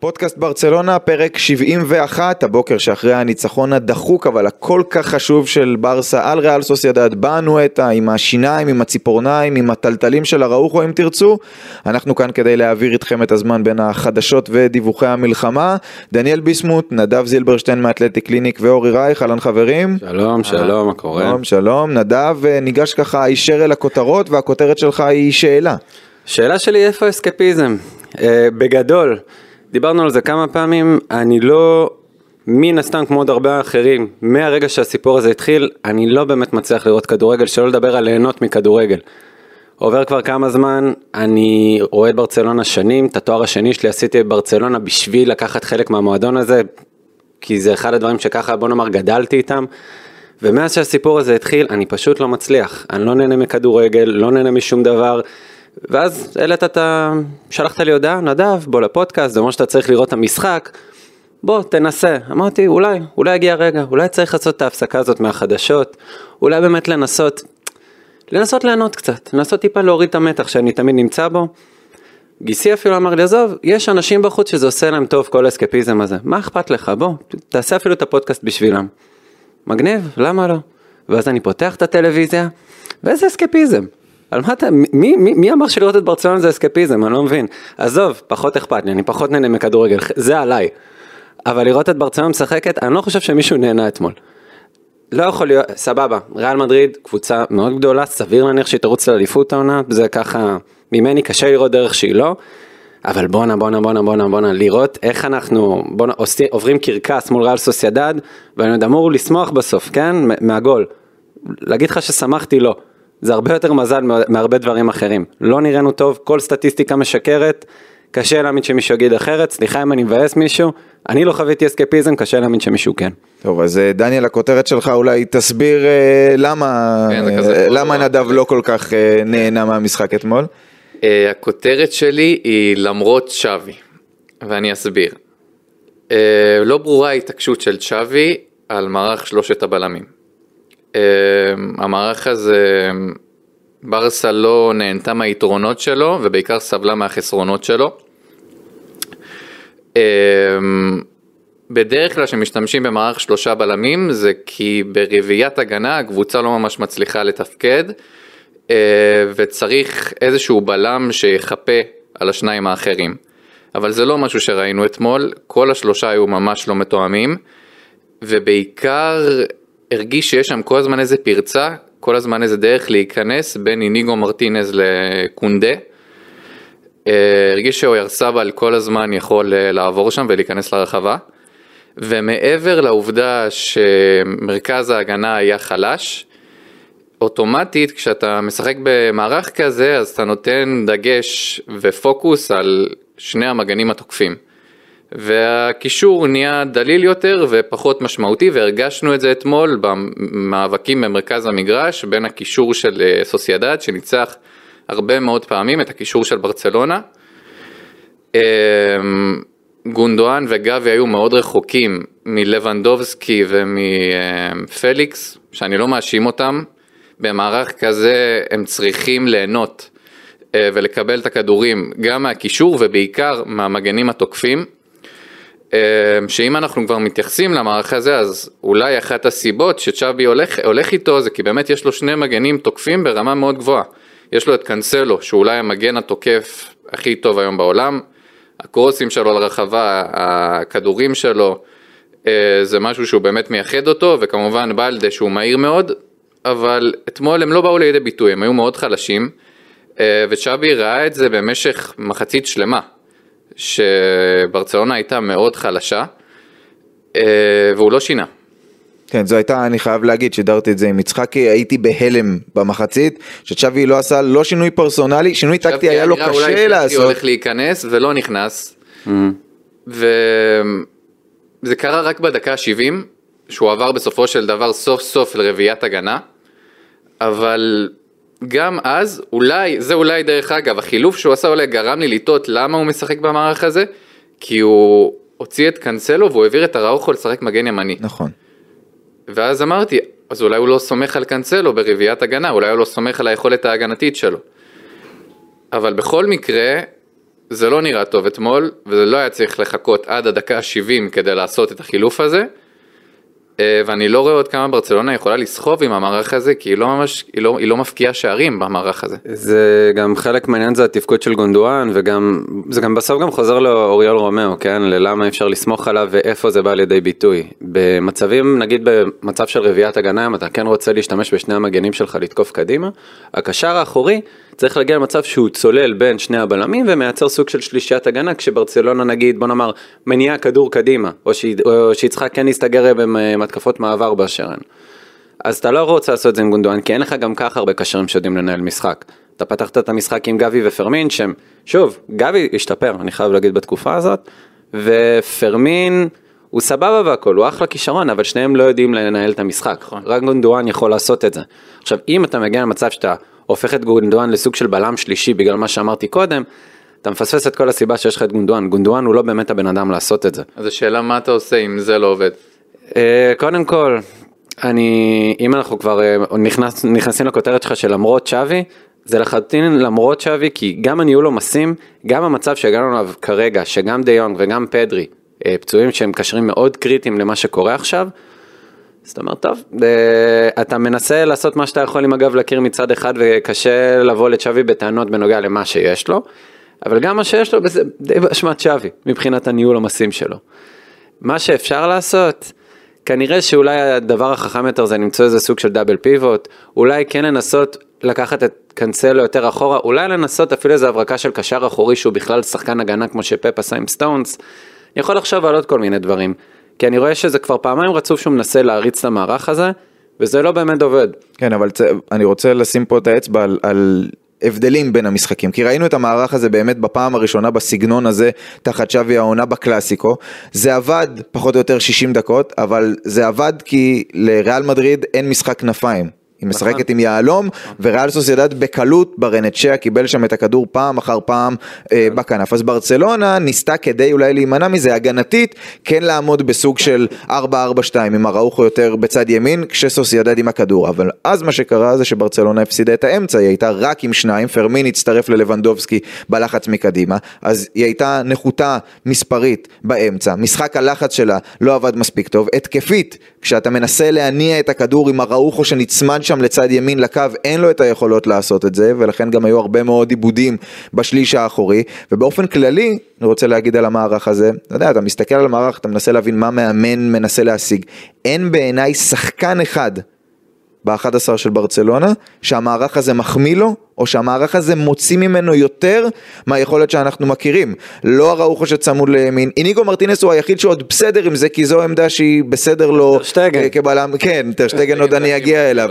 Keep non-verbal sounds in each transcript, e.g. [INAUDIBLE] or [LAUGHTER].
פודקאסט ברצלונה, פרק 71, הבוקר שאחרי הניצחון הדחוק אבל הכל כך חשוב של ברסה על ריאל סוסיידד, באנואטה עם השיניים, עם הציפורניים, עם הטלטלים של הראוכו אם תרצו. אנחנו כאן כדי להעביר איתכם את הזמן בין החדשות ודיווחי המלחמה. דניאל ביסמוט, נדב זילברשטיין מאתלטיק קליניק ואורי רייך, אהלן חברים. שלום, שלום, מה קורה? שלום, שלום. נדב אה, ניגש ככה הישר אל הכותרות והכותרת שלך היא שאלה. שאלה שלי איפה אסקפיזם? אה, בגדול. דיברנו על זה כמה פעמים, אני לא, מן הסתם כמו עוד הרבה אחרים, מהרגע שהסיפור הזה התחיל, אני לא באמת מצליח לראות כדורגל, שלא לדבר על ליהנות מכדורגל. עובר כבר כמה זמן, אני רואה את ברצלונה שנים, את התואר השני שלי עשיתי בברצלונה בשביל לקחת חלק מהמועדון הזה, כי זה אחד הדברים שככה בוא נאמר גדלתי איתם. ומאז שהסיפור הזה התחיל, אני פשוט לא מצליח. אני לא נהנה מכדורגל, לא נהנה משום דבר. ואז העלית את ה... שלחת לי הודעה, נדב, בוא לפודקאסט, זה אומר שאתה צריך לראות את המשחק, בוא תנסה. אמרתי, אולי, אולי יגיע הרגע, אולי צריך לעשות את ההפסקה הזאת מהחדשות, אולי באמת לנסות, לנסות ליהנות קצת, לנסות טיפה להוריד את המתח שאני תמיד נמצא בו. גיסי אפילו אמר לי, עזוב, יש אנשים בחוץ שזה עושה להם טוב כל האסקפיזם הזה, מה אכפת לך, בוא, תעשה אפילו את הפודקאסט בשבילם. מגניב, למה לא? ואז אני פותח את הטלוויזיה, ואיזה אסקפיזם. על מה אתה, מי, מי, מי אמר שלראות את ברצלונה זה אסקפיזם, אני לא מבין. עזוב, פחות אכפת לי, אני פחות נהנה מכדורגל, זה עליי. אבל לראות את ברצלונה משחקת, אני לא חושב שמישהו נהנה אתמול. לא יכול להיות, סבבה, ריאל מדריד, קבוצה מאוד גדולה, סביר להניח שהיא תרוץ לאליפות העונה, זה ככה, ממני קשה לראות דרך שהיא לא. אבל בואנה בואנה בואנה בואנה בואנה לראות איך אנחנו בואנה עוברים קרקס מול ריאל סוסיידד ואני עוד אמור לשמוח בסוף כן מהגול. להגיד לך ששמחתי לא. זה הרבה יותר מזל מהרבה דברים אחרים. לא נראינו טוב, כל סטטיסטיקה משקרת, קשה להאמין שמישהו יגיד אחרת, סליחה אם אני מבאס מישהו, אני לא חוויתי אסקפיזם, קשה להאמין שמישהו כן. טוב, אז אה, דניאל, הכותרת שלך אולי תסביר אה, למה, כן, אה, למה נדב לא כל כך אה, נהנה מהמשחק אתמול. אה, הכותרת שלי היא למרות שווי, ואני אסביר. אה, לא ברורה ההתעקשות של שווי על מערך שלושת הבלמים. אמ, המערך הזה, ברסה לא נהנתה מהיתרונות שלו ובעיקר סבלה מהחסרונות שלו. אמ, בדרך כלל כשמשתמשים במערך שלושה בלמים זה כי ברביעיית הגנה הקבוצה לא ממש מצליחה לתפקד אה, וצריך איזשהו בלם שיחפה על השניים האחרים. אבל זה לא משהו שראינו אתמול, כל השלושה היו ממש לא מתואמים ובעיקר הרגיש שיש שם כל הזמן איזה פרצה, כל הזמן איזה דרך להיכנס בין איניגו מרטינז לקונדה. אה, הרגיש שהוא ירסבל כל הזמן יכול אה, לעבור שם ולהיכנס לרחבה. ומעבר לעובדה שמרכז ההגנה היה חלש, אוטומטית כשאתה משחק במערך כזה אז אתה נותן דגש ופוקוס על שני המגנים התוקפים. והקישור נהיה דליל יותר ופחות משמעותי והרגשנו את זה אתמול במאבקים במרכז המגרש בין הקישור של אה, סוסיידד שניצח הרבה מאוד פעמים את הקישור של ברצלונה. אמ, גונדואן וגבי היו מאוד רחוקים מלבנדובסקי ומפליקס, שאני לא מאשים אותם, במערך כזה הם צריכים ליהנות אה, ולקבל את הכדורים גם מהקישור ובעיקר מהמגנים התוקפים. אמ, שאם אנחנו כבר מתייחסים למערך הזה, אז אולי אחת הסיבות שצ'אבי הולך, הולך איתו זה כי באמת יש לו שני מגנים תוקפים ברמה מאוד גבוהה. יש לו את קאנסלו, שהוא אולי המגן התוקף הכי טוב היום בעולם, הקרוסים שלו לרחבה, הכדורים שלו, אה, זה משהו שהוא באמת מייחד אותו, וכמובן בלדה שהוא מהיר מאוד, אבל אתמול הם לא באו לידי ביטוי, הם היו מאוד חלשים, אה, וצ'אבי ראה את זה במשך מחצית שלמה. שברצלונה הייתה מאוד חלשה, אה, והוא לא שינה. כן, זו הייתה, אני חייב להגיד, שידרתי את זה עם יצחקי, הייתי בהלם במחצית, שצ'אבי לא עשה לא שינוי פרסונלי, שינוי טקטי היה לו קשה אולי לעשות. אולי הולך להיכנס ולא נכנס, mm. וזה קרה רק בדקה ה-70, שהוא עבר בסופו של דבר סוף סוף לרביעיית הגנה, אבל גם אז, אולי, זה אולי דרך אגב, החילוף שהוא עשה אולי גרם לי לטעות למה הוא משחק במערך הזה, כי הוא הוציא את קאנסלו והוא העביר את הראוכו לשחק מגן ימני. נכון. ואז אמרתי, אז אולי הוא לא סומך על קאנסלו ברביעיית הגנה, אולי הוא לא סומך על היכולת ההגנתית שלו. אבל בכל מקרה, זה לא נראה טוב אתמול, וזה לא היה צריך לחכות עד הדקה ה-70 כדי לעשות את החילוף הזה. אה, ואני לא רואה עוד כמה ברצלונה יכולה לסחוב עם המערך הזה, כי היא לא ממש, היא לא, היא לא מבקיעה שערים במערך הזה. זה גם חלק מהעניין זה התפקוד של גונדואן וגם זה גם בסוף גם חוזר לאוריול רומאו כן ללמה אפשר לסמוך עליו ואיפה זה בא לידי ביטוי במצבים נגיד במצב של רביעיית הגנה אם אתה כן רוצה להשתמש בשני המגנים שלך לתקוף קדימה הקשר האחורי צריך להגיע למצב שהוא צולל בין שני הבלמים ומייצר סוג של שלישיית הגנה כשברצלונה נגיד בוא נאמר מניעה כדור קדימה או שהיא, או שהיא צריכה כן להסתגר במתקפות מעבר באשר הן. אז אתה לא רוצה לעשות את זה עם גונדואן כי אין לך גם ככה הרבה קשרים שיודעים לנהל משחק. אתה פתחת את המשחק עם גבי ופרמין שהם, שוב, גבי השתפר אני חייב להגיד בתקופה הזאת ופרמין הוא סבבה והכל, הוא אחלה כישרון, אבל שניהם לא יודעים לנהל את המשחק. רק גונדואן יכול לעשות את זה. עכשיו, אם אתה מגיע למצב שאתה הופך את גונדואן לסוג של בלם שלישי בגלל מה שאמרתי קודם, אתה מפספס את כל הסיבה שיש לך את גונדואן, גונדואן הוא לא באמת הבן אדם לעשות את זה. אז השאלה מה אתה עושה אם זה לא עובד. אה, קודם כל, אני, אם אנחנו כבר אה, נכנס, נכנסים לכותרת שלך של למרות צ'אבי, זה לחלוטין למרות צ'אבי, כי גם הניהול עומסים, גם המצב שהגענו אליו כרגע, שגם דה יונג וגם פדרי, אה, פצועים שהם קשרים מאוד קריטיים למה שקורה עכשיו, אז אתה אומר, טוב, אה, אתה מנסה לעשות מה שאתה יכול עם הגב לקיר מצד אחד וקשה לבוא לצ'אבי בטענות בנוגע למה שיש לו, אבל גם מה שיש לו זה די באשמת צ'אבי מבחינת הניהול עומסים שלו. מה שאפשר לעשות, כנראה שאולי הדבר החכם יותר זה למצוא איזה סוג של דאבל פיבוט, אולי כן לנסות לקחת את קאנסלו יותר אחורה, אולי לנסות אפילו איזה הברקה של קשר אחורי שהוא בכלל שחקן הגנה כמו שפפ עשה עם סטונס, יכול לחשוב על עוד כל מיני דברים. כי אני רואה שזה כבר פעמיים רצוף שהוא מנסה להריץ את המערך הזה, וזה לא באמת עובד. כן, אבל צ... אני רוצה לשים פה את האצבע על, על הבדלים בין המשחקים, כי ראינו את המערך הזה באמת בפעם הראשונה בסגנון הזה, תחת שווי העונה בקלאסיקו. זה עבד פחות או יותר 60 דקות, אבל זה עבד כי לריאל מדריד אין משחק כנפיים. היא נכון. משחקת עם יהלום, וריאל סוסיידד בקלות ברנצ'ה קיבל שם את הכדור פעם אחר פעם אה, בכנף. אז ברצלונה ניסתה כדי אולי להימנע מזה הגנתית, כן לעמוד בסוג של 4-4-2 עם אראוחו יותר בצד ימין, כשסוסיידד עם הכדור. אבל אז מה שקרה זה שברצלונה הפסידה את האמצע, היא הייתה רק עם שניים, פרמין הצטרף ללבנדובסקי בלחץ מקדימה, אז היא הייתה נחותה מספרית באמצע, משחק הלחץ שלה לא עבד מספיק טוב, התקפית, כשאתה מנסה להניע את הכדור עם אראוחו שנצמד שם לצד ימין לקו, אין לו את היכולות לעשות את זה, ולכן גם היו הרבה מאוד עיבודים בשליש האחורי, ובאופן כללי, אני רוצה להגיד על המערך הזה, אתה יודע, אתה מסתכל על המערך, אתה מנסה להבין מה מאמן מנסה להשיג. אין בעיניי שחקן אחד ב-11 של ברצלונה, שהמערך הזה מחמיא לו, או שהמערך הזה מוציא ממנו יותר מהיכולת שאנחנו מכירים. לא הראוכו שצמוד לימין, איניגו מרטינס הוא היחיד שעוד בסדר עם זה, כי זו עמדה שהיא בסדר לו טרשטגן. אה, כבלם, כן, טרשטגן עוד אני אגיע אליו.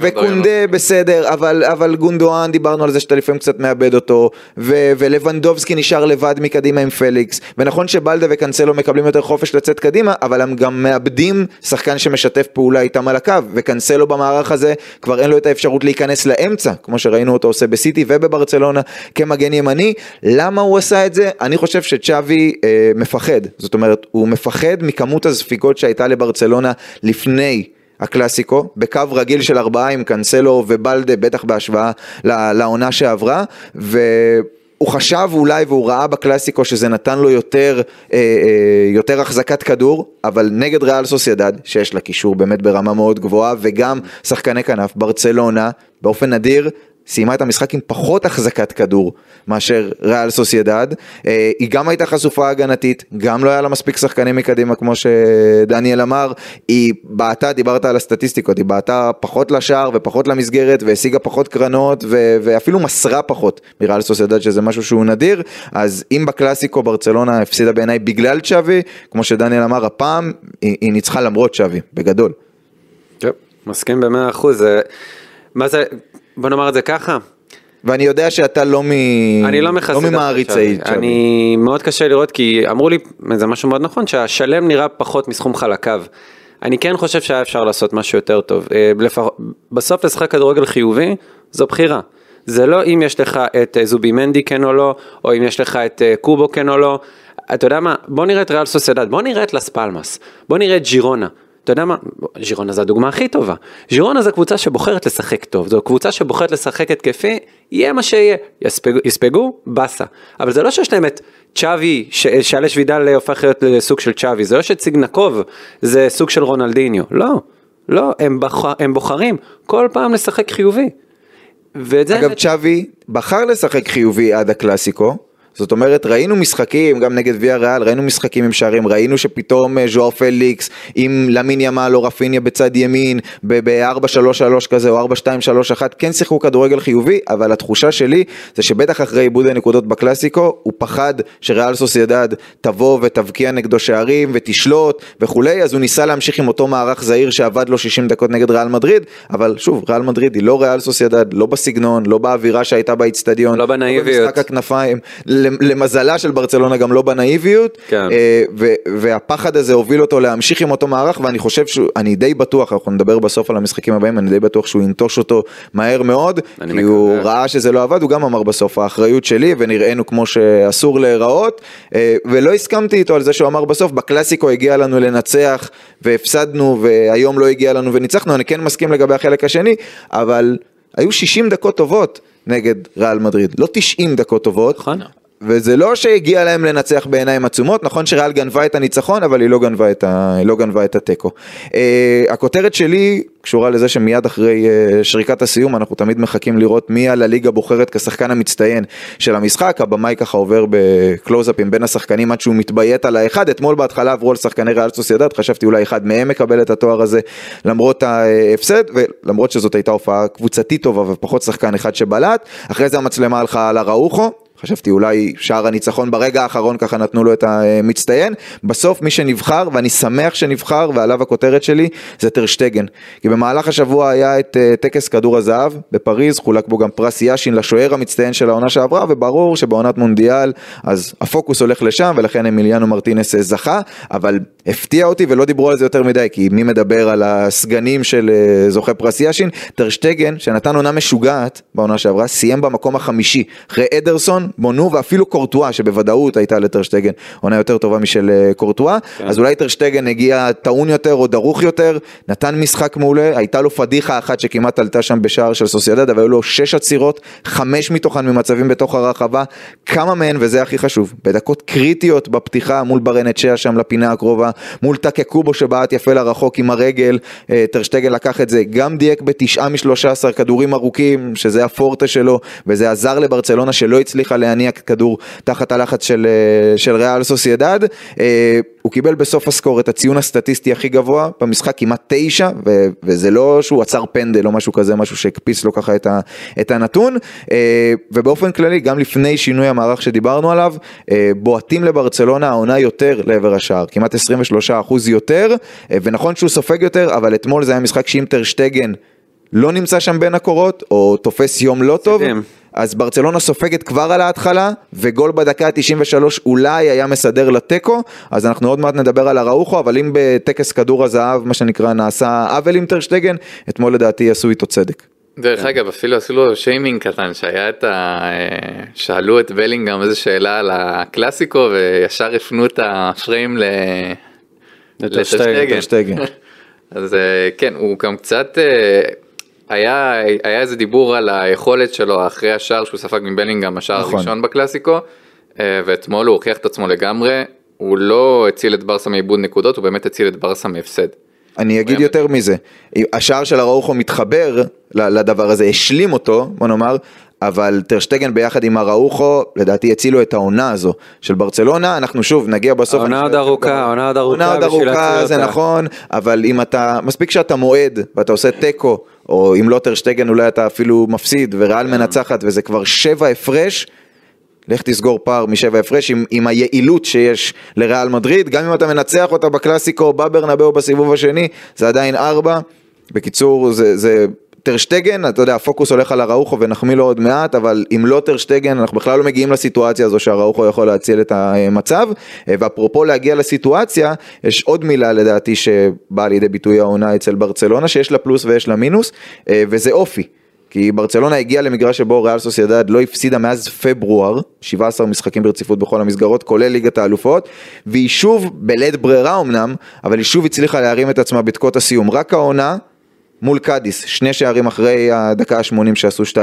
וקונדה בסדר, אבל, אבל גונדואן דיברנו על זה שאתה לפעמים קצת מאבד אותו, ולבנדובסקי נשאר לבד מקדימה עם פליקס, ונכון שבלדה וקנסלו מקבלים יותר חופש לצאת קדימה, אבל הם גם מאבדים שחקן שמשתף פעולה איתם על הקו, וקנסלו במערך הזה כבר אין לו את האפשרות להיכנס לאמצע, כמו שראינו אותו עושה בסיטי ובברצלונה כמגן ימני, למה הוא עשה את זה? אני חושב שצ'אבי אה, מפחד, זאת אומרת, הוא מפחד מכמות הספיגות שהייתה לברצלונה לפני. הקלאסיקו, בקו רגיל של ארבעה עם קאנסלו ובלדה, בטח בהשוואה לעונה שעברה, והוא חשב אולי והוא ראה בקלאסיקו שזה נתן לו יותר, אה, אה, יותר החזקת כדור, אבל נגד ריאל סוסיידד, שיש לה קישור באמת ברמה מאוד גבוהה, וגם שחקני כנף, ברצלונה, באופן נדיר, סיימה את המשחק עם פחות החזקת כדור מאשר ריאל סוסיידד, אה, היא גם הייתה חשופה הגנתית, גם לא היה לה מספיק שחקנים מקדימה כמו שדניאל אמר, היא בעטה, דיברת על הסטטיסטיקות, היא בעטה פחות לשער ופחות למסגרת והשיגה פחות קרנות ו- ואפילו מסרה פחות מריאל סוסיידד שזה משהו שהוא נדיר, אז אם בקלאסיקו ברצלונה הפסידה בעיניי בגלל צ'אבי, כמו שדניאל אמר הפעם, היא, היא ניצחה למרות צ'אבי, בגדול. טוב, מסכים במאה אחוז, זה- מה זה, בוא נאמר את זה ככה, ואני יודע שאתה לא, מ... אני לא לא ממעריצי צ'אבי. אני מאוד קשה לראות כי אמרו לי, זה משהו מאוד נכון, שהשלם נראה פחות מסכום חלקיו. אני כן חושב שהיה אפשר לעשות משהו יותר טוב. אה, לפח... בסוף לשחק כדורגל חיובי זו בחירה. זה לא אם יש לך את אה, זובי מנדי כן או לא, או אם יש לך את אה, קובו כן או לא. אתה יודע מה, בוא נראה את ריאל סוסיידד, בוא נראה את לס פלמאס, בוא נראה את ג'ירונה. אתה יודע מה, ז'ירונה זה הדוגמה הכי טובה. ז'ירונה זה קבוצה שבוחרת לשחק טוב, זו קבוצה שבוחרת לשחק התקפי, יהיה מה שיהיה. יספגו, יספגו, באסה. אבל זה לא שיש להם את צ'אבי, שאלש וידל הופך להיות לסוג של צ'אבי, זה לא שציגנקוב זה סוג של רונלדיניו, לא. לא, הם, בוח, הם בוחרים כל פעם לשחק חיובי. אגב, צ'אבי בחר לשחק חיובי עד הקלאסיקו. זאת אומרת, ראינו משחקים, גם נגד ויה ריאל, ראינו משחקים עם שערים, ראינו שפתאום אה, ז'ואר פליקס עם למין ימל או רפיניה בצד ימין, ב-4-3-3 כזה או 4-2-3-1, כן שיחקו כדורגל חיובי, אבל התחושה שלי זה שבטח אחרי עיבוד הנקודות בקלאסיקו, הוא פחד שריאל סוסיידד תבוא ותבקיע נגדו שערים ותשלוט וכולי, אז הוא ניסה להמשיך עם אותו מערך זהיר שעבד לו 60 דקות נגד ריאל מדריד, אבל שוב, ריאל מדריד היא לא ריאל סוסיידד, לא בסגנון, לא באווירה שהייתה באיצטדיון, לא בנאיביות. לא במשחק הכנפיים. למזלה של ברצלונה גם לא בנאיביות, כן. אה, והפחד הזה הוביל אותו להמשיך עם אותו מערך, ואני חושב שאני די בטוח, אנחנו נדבר בסוף על המשחקים הבאים, אני די בטוח שהוא ינטוש אותו מהר מאוד, כי מקווה. הוא ראה שזה לא עבד, הוא גם אמר בסוף, האחריות שלי, ונראינו כמו שאסור להיראות, אה, ולא הסכמתי איתו על זה שהוא אמר בסוף, בקלאסיקו הגיע לנו לנצח, והפסדנו, והיום לא הגיע לנו וניצחנו, אני כן מסכים לגבי החלק השני, אבל היו 60 דקות טובות. נגד ריאל מדריד, לא 90 דקות טובות, נכון. וזה לא שהגיע להם לנצח בעיניים עצומות, נכון שריאל גנבה את הניצחון, אבל היא לא גנבה את, ה... לא את התיקו. Uh, הכותרת שלי קשורה לזה שמיד אחרי uh, שריקת הסיום אנחנו תמיד מחכים לראות מי על הליגה בוחרת כשחקן המצטיין של המשחק, הבמאי ככה עובר בקלוזאפים בין השחקנים עד שהוא מתביית על האחד, אתמול בהתחלה עברו על שחקני ריאל סוסיידד, חשבתי אולי אחד מהם מקבל את התואר הזה למרות ההפסד, ולמרות שזאת הייתה הופעה קבוצתית טובה ופחות שחקן אחד שבלט, אחרי זה המצלמה הלכה על הראוכו. חשבתי אולי שער הניצחון ברגע האחרון ככה נתנו לו את המצטיין, בסוף מי שנבחר ואני שמח שנבחר ועליו הכותרת שלי זה טרשטגן, כי במהלך השבוע היה את אה, טקס כדור הזהב בפריז, חולק בו גם פרס יאשין לשוער המצטיין של העונה שעברה וברור שבעונת מונדיאל אז הפוקוס הולך לשם ולכן אמיליאנו מרטינס אה, זכה, אבל הפתיע אותי ולא דיברו על זה יותר מדי כי מי מדבר על הסגנים של אה, זוכה פרס יאשין, טרשטגן שנתן עונה משוגעת בעונה שעברה, סיים במקום החמישי. אחרי אדרסון מונו ואפילו קורטואה שבוודאות הייתה לטרשטגן עונה יותר טובה משל אה, קורטואה, כן. אז אולי טרשטגן הגיע טעון יותר או דרוך יותר, נתן משחק מעולה, הייתה לו פדיחה אחת שכמעט עלתה שם בשער של סוסיידד, אבל היו לו שש עצירות, חמש מתוכן ממצבים בתוך הרחבה, כמה מהן, וזה הכי חשוב, בדקות קריטיות בפתיחה מול ברנצ'יה שם לפינה הקרובה, מול טקה קובו שבעט יפה לרחוק עם הרגל, אה, טרשטגן לקח את זה, גם דייק בתשעה משלושה עשר כדורים ארוכים, שזה הפורטה שלו, וזה עזר לברצלונה שלא הצליחה להניע כדור תחת הלחץ של, אה, של ריאל סוסיידד. אה, הוא קיבל בסוף הסקור את הציון הסטטיסטי הכי גבוה במשחק, כמעט תשע, ו- וזה לא שהוא עצר פנדל או משהו כזה, משהו שהקפיץ לו ככה את, ה- את הנתון. אה, ובאופן כללי, גם לפני שינוי המערך שדיברנו עליו, בועטים לברצלונה העונה יותר לעבר השער, כמעט 23% יותר, ונכון שהוא סופג יותר, אבל אתמול זה היה משחק שאם טרשטגן לא נמצא שם בין הקורות, או תופס יום לא טוב. אז ברצלונה סופגת כבר על ההתחלה, וגול בדקה ה-93 אולי היה מסדר לתיקו, אז אנחנו עוד מעט נדבר על הראוכו, אבל אם בטקס כדור הזהב, מה שנקרא, נעשה עוול עם טרשטגן, אתמול לדעתי עשו איתו צדק. דרך אגב אפילו עשו לו שיימינג קטן שהיה את ה... שאלו את בלינגהם איזה שאלה על הקלאסיקו וישר הפנו את הפריים ל... לטרשטגן. [LAUGHS] אז אה, כן הוא גם קצת אה, היה, היה איזה דיבור על היכולת שלו אחרי השער שהוא ספג מבלינגהם, השער נכון. הראשון בקלאסיקו, אה, ואתמול הוא הוכיח את עצמו לגמרי, הוא לא הציל את ברסה מאיבוד נקודות, הוא באמת הציל את ברסה מהפסד. אני אגיד יותר מזה, השער של אראוחו מתחבר לדבר הזה, השלים אותו, בוא נאמר, אבל טרשטגן ביחד עם אראוחו, לדעתי הצילו את העונה הזו של ברצלונה, אנחנו שוב נגיע בסוף. העונה עוד ארוכה, העונה עוד ארוכה, העונה עוד ארוכה, זה נכון, אבל אם אתה, מספיק שאתה מועד ואתה עושה תיקו, או אם לא טרשטגן אולי אתה אפילו מפסיד וריאל מנצחת וזה כבר שבע הפרש, לך תסגור פער משבע הפרש עם, עם היעילות שיש לריאל מדריד, גם אם אתה מנצח אותה בקלאסיקו או בברנבאו בסיבוב השני, זה עדיין ארבע. בקיצור, זה, זה טרשטגן, אתה יודע, הפוקוס הולך על הראוכו ונחמיא לו עוד מעט, אבל אם לא טרשטגן, אנחנו בכלל לא מגיעים לסיטואציה הזו שהראוכו יכול להציל את המצב. ואפרופו להגיע לסיטואציה, יש עוד מילה לדעתי שבאה לידי ביטוי העונה אצל ברצלונה, שיש לה פלוס ויש לה מינוס, וזה אופי. כי ברצלונה הגיעה למגרש שבו ריאל סוסיידד לא הפסידה מאז פברואר, 17 משחקים ברציפות בכל המסגרות, כולל ליגת האלופות, והיא שוב, בלית ברירה אמנם, אבל היא שוב הצליחה להרים את עצמה בדקות הסיום. רק העונה, מול קאדיס, שני שערים אחרי הדקה ה-80 שעשו 2-0,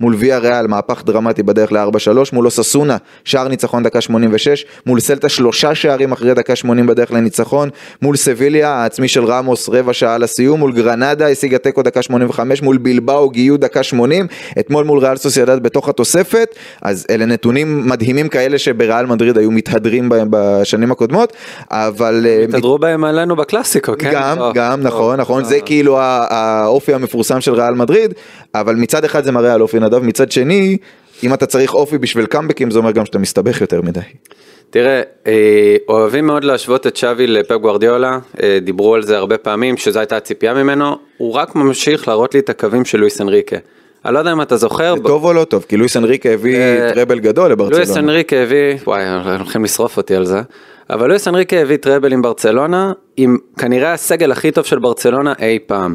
מול ויה ריאל, מהפך דרמטי בדרך ל-4-3, מול אוססונה, שער ניצחון דקה 86, מול סלטה שלושה שערים אחרי דקה 80 בדרך לניצחון, מול סביליה, העצמי של רמוס, רבע שעה לסיום, מול גרנדה, השיגה תיקו דקה 85, מול בלבאו, גיו דקה 80, אתמול מול ריאל סוסיידד בתוך התוספת, אז אלה נתונים מדהימים כאלה שבריאל מדריד היו מתהדרים בהם בשנים הקודמות, אבל... אה, התהדרו בהם עלינו בקלאסיקו, כן? גם, גם, נכון, נכון. זה כאילו האופי המפורסם של ריאל מדריד, אבל מצד אחד זה מראה על אופי נדב, מצד שני, אם אתה צריך אופי בשביל קאמבקים, זה אומר גם שאתה מסתבך יותר מדי. תראה, אה, אוהבים מאוד להשוות את שווי לפפ גוורדיולה, אה, דיברו על זה הרבה פעמים, שזו הייתה הציפייה ממנו, הוא רק ממשיך להראות לי את הקווים של לואיס אנריקה. אני לא יודע אם אתה זוכר, זה טוב או לא טוב? כי לואיס אנריקה הביא אה, טראבל גדול לואיס לברצלונה. אנריקה הביא, וואי, הולכים לשרוף אותי על זה, אבל לואיס אנריקה הביא טראבל עם ברצלונה, עם כנראה הסגל הכי טוב של ברצלונה אי פעם.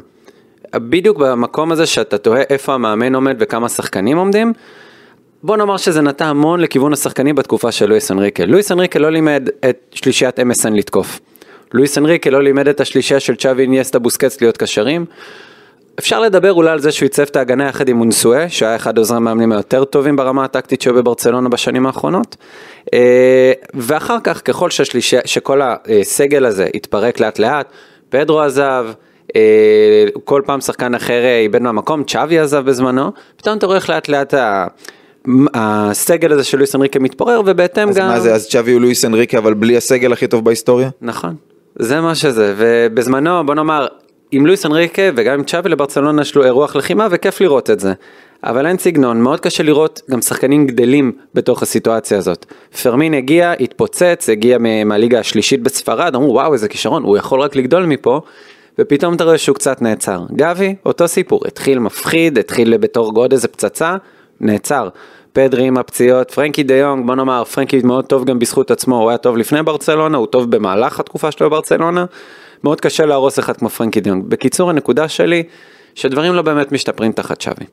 בדיוק במקום הזה שאתה תוהה איפה המאמן עומד וכמה שחקנים עומדים, בוא נאמר שזה נטע המון לכיוון השחקנים בתקופה של לואיס אנריקה. לואיס אנריקה לא לימד את שלישיית MSN לתקוף. לואיס אנריקה לא לימד את השלישייה של צ'אבי איניאסטה בוסקץ להיות קשרים. אפשר לדבר אולי על זה שהוא ייצב את ההגנה יחד עם מונסואה, שהיה אחד עוזרי המאמנים היותר טובים ברמה הטקטית שהיו בברצלונה בשנים האחרונות. אה, ואחר כך, ככל שהשלישי, שכל הסגל הזה התפרק לאט לאט, פדרו עזב, כל פעם שחקן אחר אה, איבד מהמקום, צ'אבי עזב בזמנו, פתאום אתה רואה איך לאט לאט הסגל הזה של לואיס אנריקה מתפורר, ובהתאם אז גם... מה זה, אז צ'אבי הוא לואיס אנריקה, אבל בלי הסגל הכי טוב בהיסטוריה? נכון, זה מה שזה, ובזמנו בוא נאמר, עם לואיס אנריקה וגם עם צ'אבי לברצלונה יש לו אירוח לחימה וכיף לראות את זה. אבל אין סגנון, מאוד קשה לראות גם שחקנים גדלים בתוך הסיטואציה הזאת. פרמין הגיע, התפוצץ, הגיע מהליגה השלישית בספרד, אמרו וואו איזה כישרון, הוא יכול רק לגדול מפה, ופתאום אתה רואה שהוא קצת נעצר. גבי, אותו סיפור, התחיל מפחיד, התחיל בתור וואו איזה פצצה, נעצר. פדרי עם הפציעות, פרנקי דה יונג, בוא נאמר, פרנקי מאוד טוב גם בזכות עצמו, הוא היה טוב לפני ברצלונה, הוא טוב במהלך התקופה שלו בברצלונה, מאוד קשה להרוס אחד כמו פרנקי דה יונג. בקיצור, הנקודה שלי, שדברים לא באמת משתפרים תחת צ'אבי.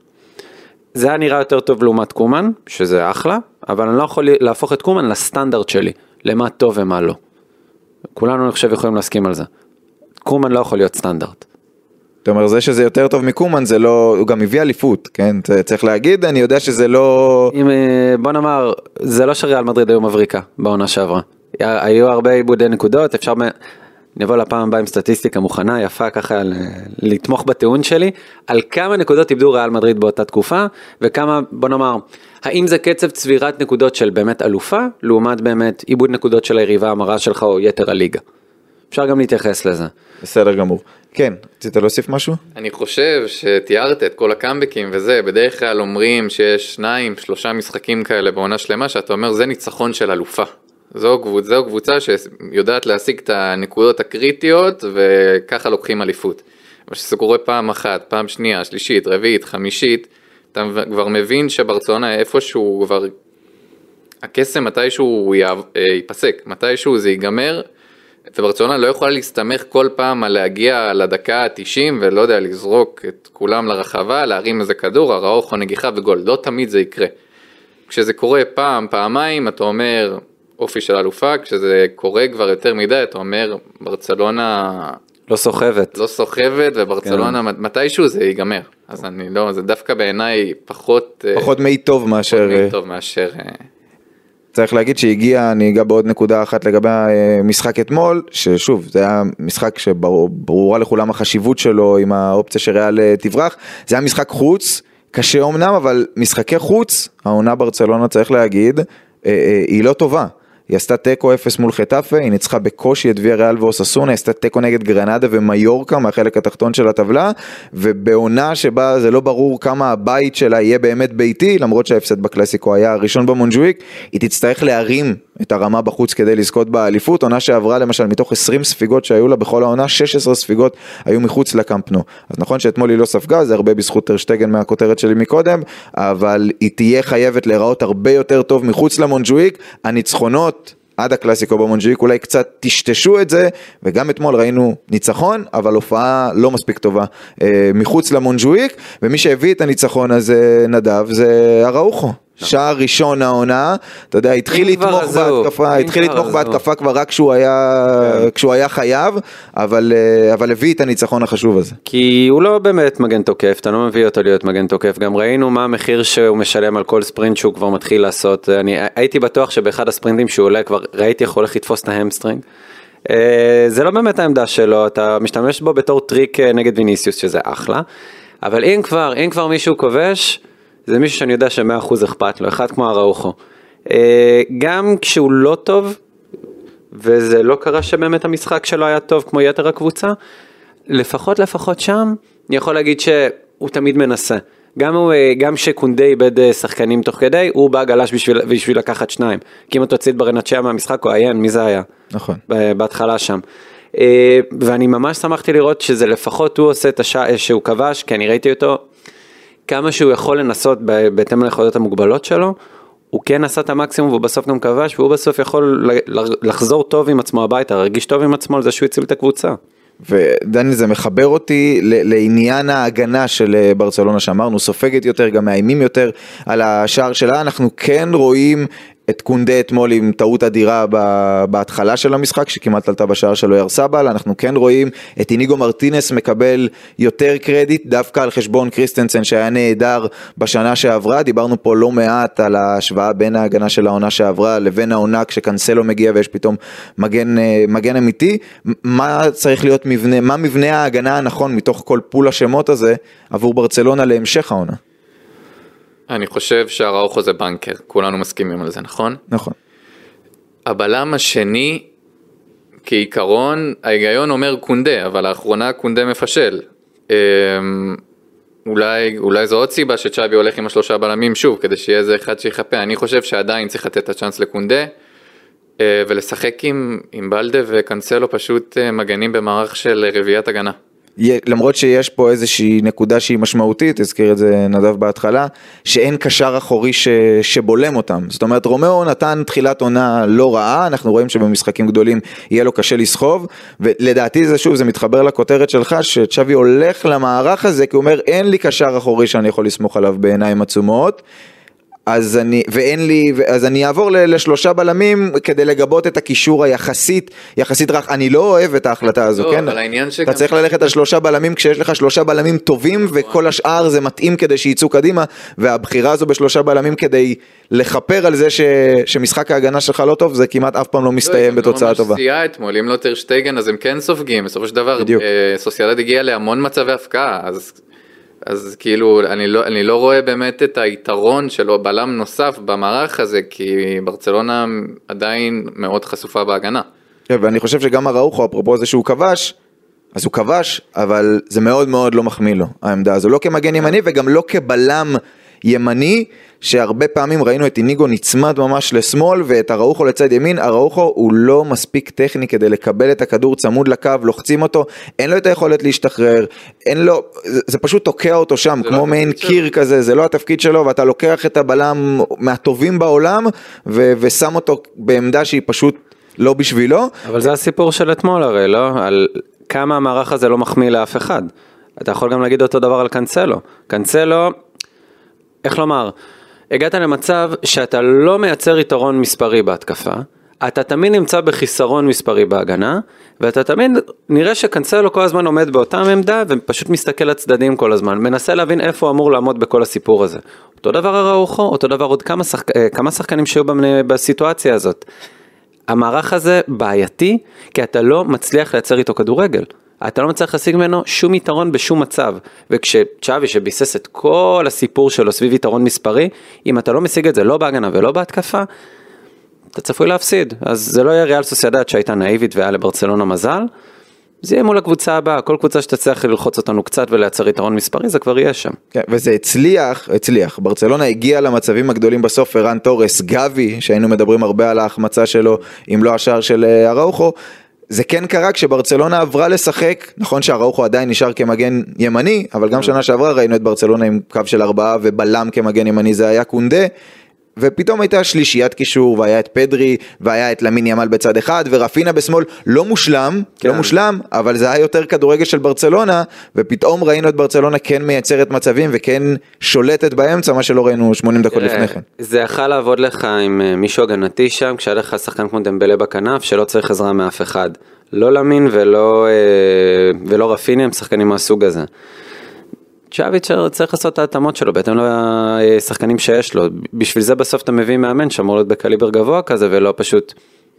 זה היה נראה יותר טוב לעומת קומן, שזה אחלה, אבל אני לא יכול להפוך את קומן לסטנדרט שלי, למה טוב ומה לא. כולנו אני חושב יכולים להסכים על זה. קומן לא יכול להיות סטנדרט. אתה אומר, זה שזה יותר טוב מקומן, זה לא, הוא גם הביא אליפות, כן? צריך להגיד, אני יודע שזה לא... אם, אה, בוא נאמר, זה לא שריאל מדריד היו מבריקה בעונה שעברה. היו הרבה עיבודי נקודות, אפשר... נבוא לפעם הבאה עם סטטיסטיקה מוכנה, יפה ככה לתמוך בטיעון שלי, על כמה נקודות איבדו ריאל מדריד באותה תקופה, וכמה, בוא נאמר, האם זה קצב צבירת נקודות של באמת אלופה, לעומת באמת עיבוד נקודות של היריבה המרה שלך או יתר הליגה. אפשר גם להתייחס לזה. בסדר גמור. כן, רצית להוסיף משהו? אני חושב שתיארת את כל הקאמבקים וזה, בדרך כלל אומרים שיש שניים, שלושה משחקים כאלה בעונה שלמה, שאתה אומר זה ניצחון של אלופה. זו, קבוצ, זו קבוצה שיודעת להשיג את הנקודות הקריטיות וככה לוקחים אליפות. אבל כשזה קורה פעם אחת, פעם שנייה, שלישית, רביעית, חמישית, אתה כבר מבין שברצלונה איפשהו כבר, הקסם מתישהו אה, ייפסק, מתישהו זה ייגמר, וברצלונה לא יכולה להסתמך כל פעם על להגיע לדקה ה-90 ולא יודע, לזרוק את כולם לרחבה, להרים איזה כדור, הראוך או נגיחה וגול, לא תמיד זה יקרה. כשזה קורה פעם, פעמיים, אתה אומר אופי של אלופה, כשזה קורה כבר יותר מדי, אתה אומר ברצלונה לא סוחבת. לא סוחבת וברצלונה כן. מתישהו זה ייגמר. אז אני לא, זה דווקא בעיניי פחות, אה, פחות מעיד טוב מאשר... פחות אה, טוב מאשר... אה, צריך להגיד שהגיע, אני אגע בעוד נקודה אחת לגבי המשחק אתמול, ששוב, זה היה משחק שברורה לכולם החשיבות שלו עם האופציה שריאל אה, תברח, זה היה משחק חוץ, קשה אמנם, אבל משחקי חוץ, העונה ברצלונה צריך להגיד, אה, אה, היא לא טובה. היא עשתה תיקו 0 מול חטאפה, היא ניצחה בקושי את ויה ריאל ואוססונה, היא עשתה תיקו נגד גרנדה ומיורקה מהחלק התחתון של הטבלה, ובעונה שבה זה לא ברור כמה הבית שלה יהיה באמת ביתי, למרות שההפסד בקלאסיקו היה הראשון במונג'וויק, היא תצטרך להרים את הרמה בחוץ כדי לזכות באליפות, עונה שעברה למשל מתוך 20 ספיגות שהיו לה בכל העונה, 16 ספיגות היו מחוץ לקמפנו. אז נכון שאתמול היא לא ספגה, זה הרבה בזכות טרשטגן מהכותרת שלי מקודם, אבל היא תהיה חייבת להיראות הרבה יותר טוב מחוץ למונג'וויק, הניצחונות עד הקלאסיקו במונג'יק, אולי קצת טשטשו את זה, וגם אתמול ראינו ניצחון, אבל הופעה לא מספיק טובה אה, מחוץ למונג'וויק, ומי שהביא את הניצחון הזה, נדב, זה אראוחו. שער ראשון העונה, אתה יודע, התחיל לתמוך בהתקפה, התחיל לתמוך. בהתקפה כבר רק כשהוא היה, כן. כשהוא היה חייב, אבל, אה, אבל הביא את הניצחון החשוב הזה. כי הוא לא באמת מגן תוקף, אתה לא מביא אותו להיות מגן תוקף, גם ראינו מה המחיר שהוא משלם על כל ספרינט שהוא כבר מתחיל לעשות, אני הייתי בטוח שבאחד הספרינטים שהוא עולה כבר ראיתי איך הוא הולך לתפוס את ה hamstring. אה, זה לא באמת העמדה שלו, אתה משתמש בו בתור טריק אה, נגד ויניסיוס שזה אחלה, אבל אם כבר, אם כבר מישהו כובש, זה מישהו שאני יודע שמאה אחוז אכפת לו, אחד כמו אראוחו. אה, גם כשהוא לא טוב, וזה לא קרה שבאמת המשחק שלו היה טוב כמו יתר הקבוצה, לפחות לפחות שם, אני יכול להגיד שהוא תמיד מנסה. גם, הוא, אה, גם שקונדה איבד אה, שחקנים תוך כדי, הוא בא גלש בשביל, בשביל לקחת שניים. כי אם אתה תוציא את ברנצ'יה מהמשחק, הוא עיין, מי זה היה? נכון. בהתחלה שם. ואני ממש שמחתי לראות שזה לפחות הוא עושה את השעה שהוא כבש, כי אני ראיתי אותו כמה שהוא יכול לנסות בהתאם ליכולות המוגבלות שלו, הוא כן עשה את המקסימום והוא בסוף גם כבש, והוא בסוף יכול לחזור טוב עם עצמו הביתה, להרגיש טוב עם עצמו על זה שהוא הציל את הקבוצה. ודני זה מחבר אותי לעניין ההגנה של אה, ברצלונה שאמרנו, סופגת יותר, גם מאיימים יותר על השער שלה, אנחנו כן רואים את קונדה אתמול עם טעות אדירה בהתחלה של המשחק, שכמעט עלתה בשער שלו ירסבל, אנחנו כן רואים את איניגו מרטינס מקבל יותר קרדיט, דווקא על חשבון קריסטנסן שהיה נהדר בשנה שעברה, דיברנו פה לא מעט על ההשוואה בין ההגנה של העונה שעברה לבין העונה כשקנסלו מגיע ויש פתאום מגן, אה, מגן אמיתי, מה צריך להיות מבנה, מה מבנה ההגנה הנכון מתוך כל פול השמות הזה עבור ברצלונה להמשך העונה. אני חושב שהראוכו זה בנקר, כולנו מסכימים על זה, נכון? נכון. הבלם השני, כעיקרון, ההיגיון אומר קונדה, אבל לאחרונה קונדה מפשל. אמ, אולי, אולי זו עוד סיבה שצ'אבי הולך עם השלושה בלמים שוב, כדי שיהיה איזה אחד שיחפה. אני חושב שעדיין צריך לתת את הצ'אנס לקונדה, אה, ולשחק עם, עם בלדה וקנסלו פשוט אה, מגנים במערך של רביעיית הגנה. למרות שיש פה איזושהי נקודה שהיא משמעותית, הזכיר את זה נדב בהתחלה, שאין קשר אחורי ש... שבולם אותם. זאת אומרת, רומאו נתן תחילת עונה לא רעה, אנחנו רואים שבמשחקים גדולים יהיה לו קשה לסחוב, ולדעתי זה שוב, זה מתחבר לכותרת שלך, שצ'אבי הולך למערך הזה, כי הוא אומר, אין לי קשר אחורי שאני יכול לסמוך עליו בעיניים עצומות. אז אני, ואין לי, אז אני אעבור לשלושה בלמים כדי לגבות את הקישור היחסית, יחסית רך, אני לא אוהב את ההחלטה הזו, לא, כן? אבל העניין שגם- אתה צריך ללכת על שלושה בלמים כשיש לך שלושה בלמים טובים וכל השאר זה מתאים כדי שיצאו קדימה, והבחירה הזו בשלושה בלמים כדי לכפר על זה ש, שמשחק ההגנה שלך לא טוב, זה כמעט אף פעם לא מסתיים בתוצאה טובה. לא סייע אתמול, אם לא טרשטייגן אז הם כן סופגים, בסופו של דבר. אה, סוסיידד הגיע להמון מצבי הפקעה, אז, אז כאילו אני לא, אני לא רואה באמת את היתרון של בלם נוסף במערך הזה, כי ברצלונה עדיין מאוד חשופה בהגנה. כן, ואני חושב שגם אראוחו, אפרופו זה שהוא כבש, אז הוא כבש, אבל זה מאוד מאוד לא מחמיא לו, העמדה הזו, לא כמגן ימני וגם לא כבלם ימני, שהרבה פעמים ראינו את איניגו נצמד ממש לשמאל ואת אראוחו לצד ימין, אראוחו הוא לא מספיק טכני כדי לקבל את הכדור צמוד לקו, לוחצים אותו, אין לו את היכולת להשתחרר, אין לו, זה, זה פשוט תוקע אותו שם, זה כמו לא מעין קיר כזה, זה לא התפקיד שלו, ואתה לוקח את הבלם מהטובים בעולם ו- ושם אותו בעמדה שהיא פשוט לא בשבילו. אבל זה הסיפור של אתמול הרי, לא? על כמה המערך הזה לא מחמיא לאף אחד. אתה יכול גם להגיד אותו דבר על קאנסלו. קאנסלו, איך לומר, הגעת למצב שאתה לא מייצר יתרון מספרי בהתקפה, אתה תמיד נמצא בחיסרון מספרי בהגנה, ואתה תמיד, נראה שקאנסלו כל הזמן עומד באותה עמדה ופשוט מסתכל לצדדים כל הזמן, מנסה להבין איפה הוא אמור לעמוד בכל הסיפור הזה. אותו דבר אראוחו, אותו דבר עוד כמה, שחק... אה, כמה שחקנים שהיו בסיטואציה הזאת. המערך הזה בעייתי, כי אתה לא מצליח לייצר איתו כדורגל. אתה לא מצליח להשיג ממנו שום יתרון בשום מצב. וכשצ'אבי שביסס את כל הסיפור שלו סביב יתרון מספרי, אם אתה לא משיג את זה לא בהגנה ולא בהתקפה, אתה צפוי להפסיד. אז זה לא יהיה ריאל סוסיידד שהייתה נאיבית והיה לברצלונה מזל, זה יהיה מול הקבוצה הבאה, כל קבוצה שתצליח ללחוץ אותנו קצת ולייצר יתרון מספרי, זה כבר יהיה שם. כן, וזה הצליח, הצליח. ברצלונה הגיעה למצבים הגדולים בסוף, ערן תורס, גבי, שהיינו מדברים הרבה על ההחמצה שלו, אם לא השער של אה, אראוחו. זה כן קרה כשברצלונה עברה לשחק, נכון שאראוחו עדיין נשאר כמגן ימני, אבל גם שנה שעברה ראינו את ברצלונה עם קו של ארבעה ובלם כמגן ימני זה היה קונדה. ופתאום הייתה שלישיית קישור, והיה את פדרי, והיה את למין ימל בצד אחד, ורפינה בשמאל, לא מושלם, כן. לא מושלם, אבל זה היה יותר כדורגל של ברצלונה, ופתאום ראינו את ברצלונה כן מייצרת מצבים, וכן שולטת באמצע, מה שלא ראינו 80 דקות תראה, לפני כן. זה יכול לעבוד לך עם אה, מישהו הגנתי שם, כשהיה לך שחקן כמו דמבלה בכנף, שלא צריך עזרה מאף אחד. לא למין ולא, אה, ולא רפיני הם שחקנים מהסוג הזה. צ'אביץ' צריך לעשות את ההתאמות שלו בהתאם לשחקנים שיש לו. בשביל זה בסוף אתה מביא מאמן שאמור להיות בקליבר גבוה כזה ולא פשוט,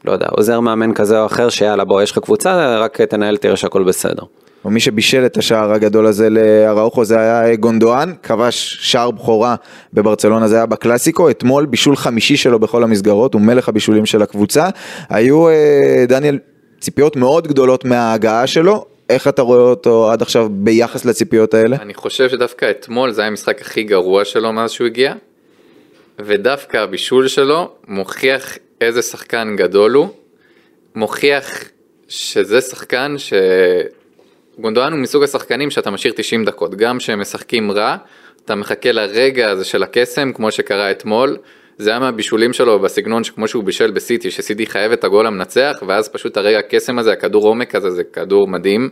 לא יודע, עוזר מאמן כזה או אחר שיאללה בוא יש לך קבוצה רק תנהל תראה שהכל בסדר. מי שבישל את השער הגדול הזה לאראוכו זה היה גונדואן, כבש שער בכורה בברצלונה, זה היה בקלאסיקו, אתמול בישול חמישי שלו בכל המסגרות, הוא מלך הבישולים של הקבוצה. היו, אה, דניאל, ציפיות מאוד גדולות מההגעה שלו, איך אתה רואה אותו עד עכשיו ביחס לציפיות האלה? אני חושב שדווקא אתמול זה היה המשחק הכי גרוע שלו מאז שהוא הגיע, ודווקא הבישול שלו מוכיח איזה שחקן גדול הוא, מוכיח שזה שחקן ש... גונדואן הוא מסוג השחקנים שאתה משאיר 90 דקות, גם כשהם משחקים רע, אתה מחכה לרגע הזה של הקסם, כמו שקרה אתמול. זה היה מהבישולים שלו בסגנון שכמו שהוא בישל בסיטי, שסיטי חייב את הגול המנצח, ואז פשוט הרגע הקסם הזה, הכדור עומק הזה, זה כדור מדהים.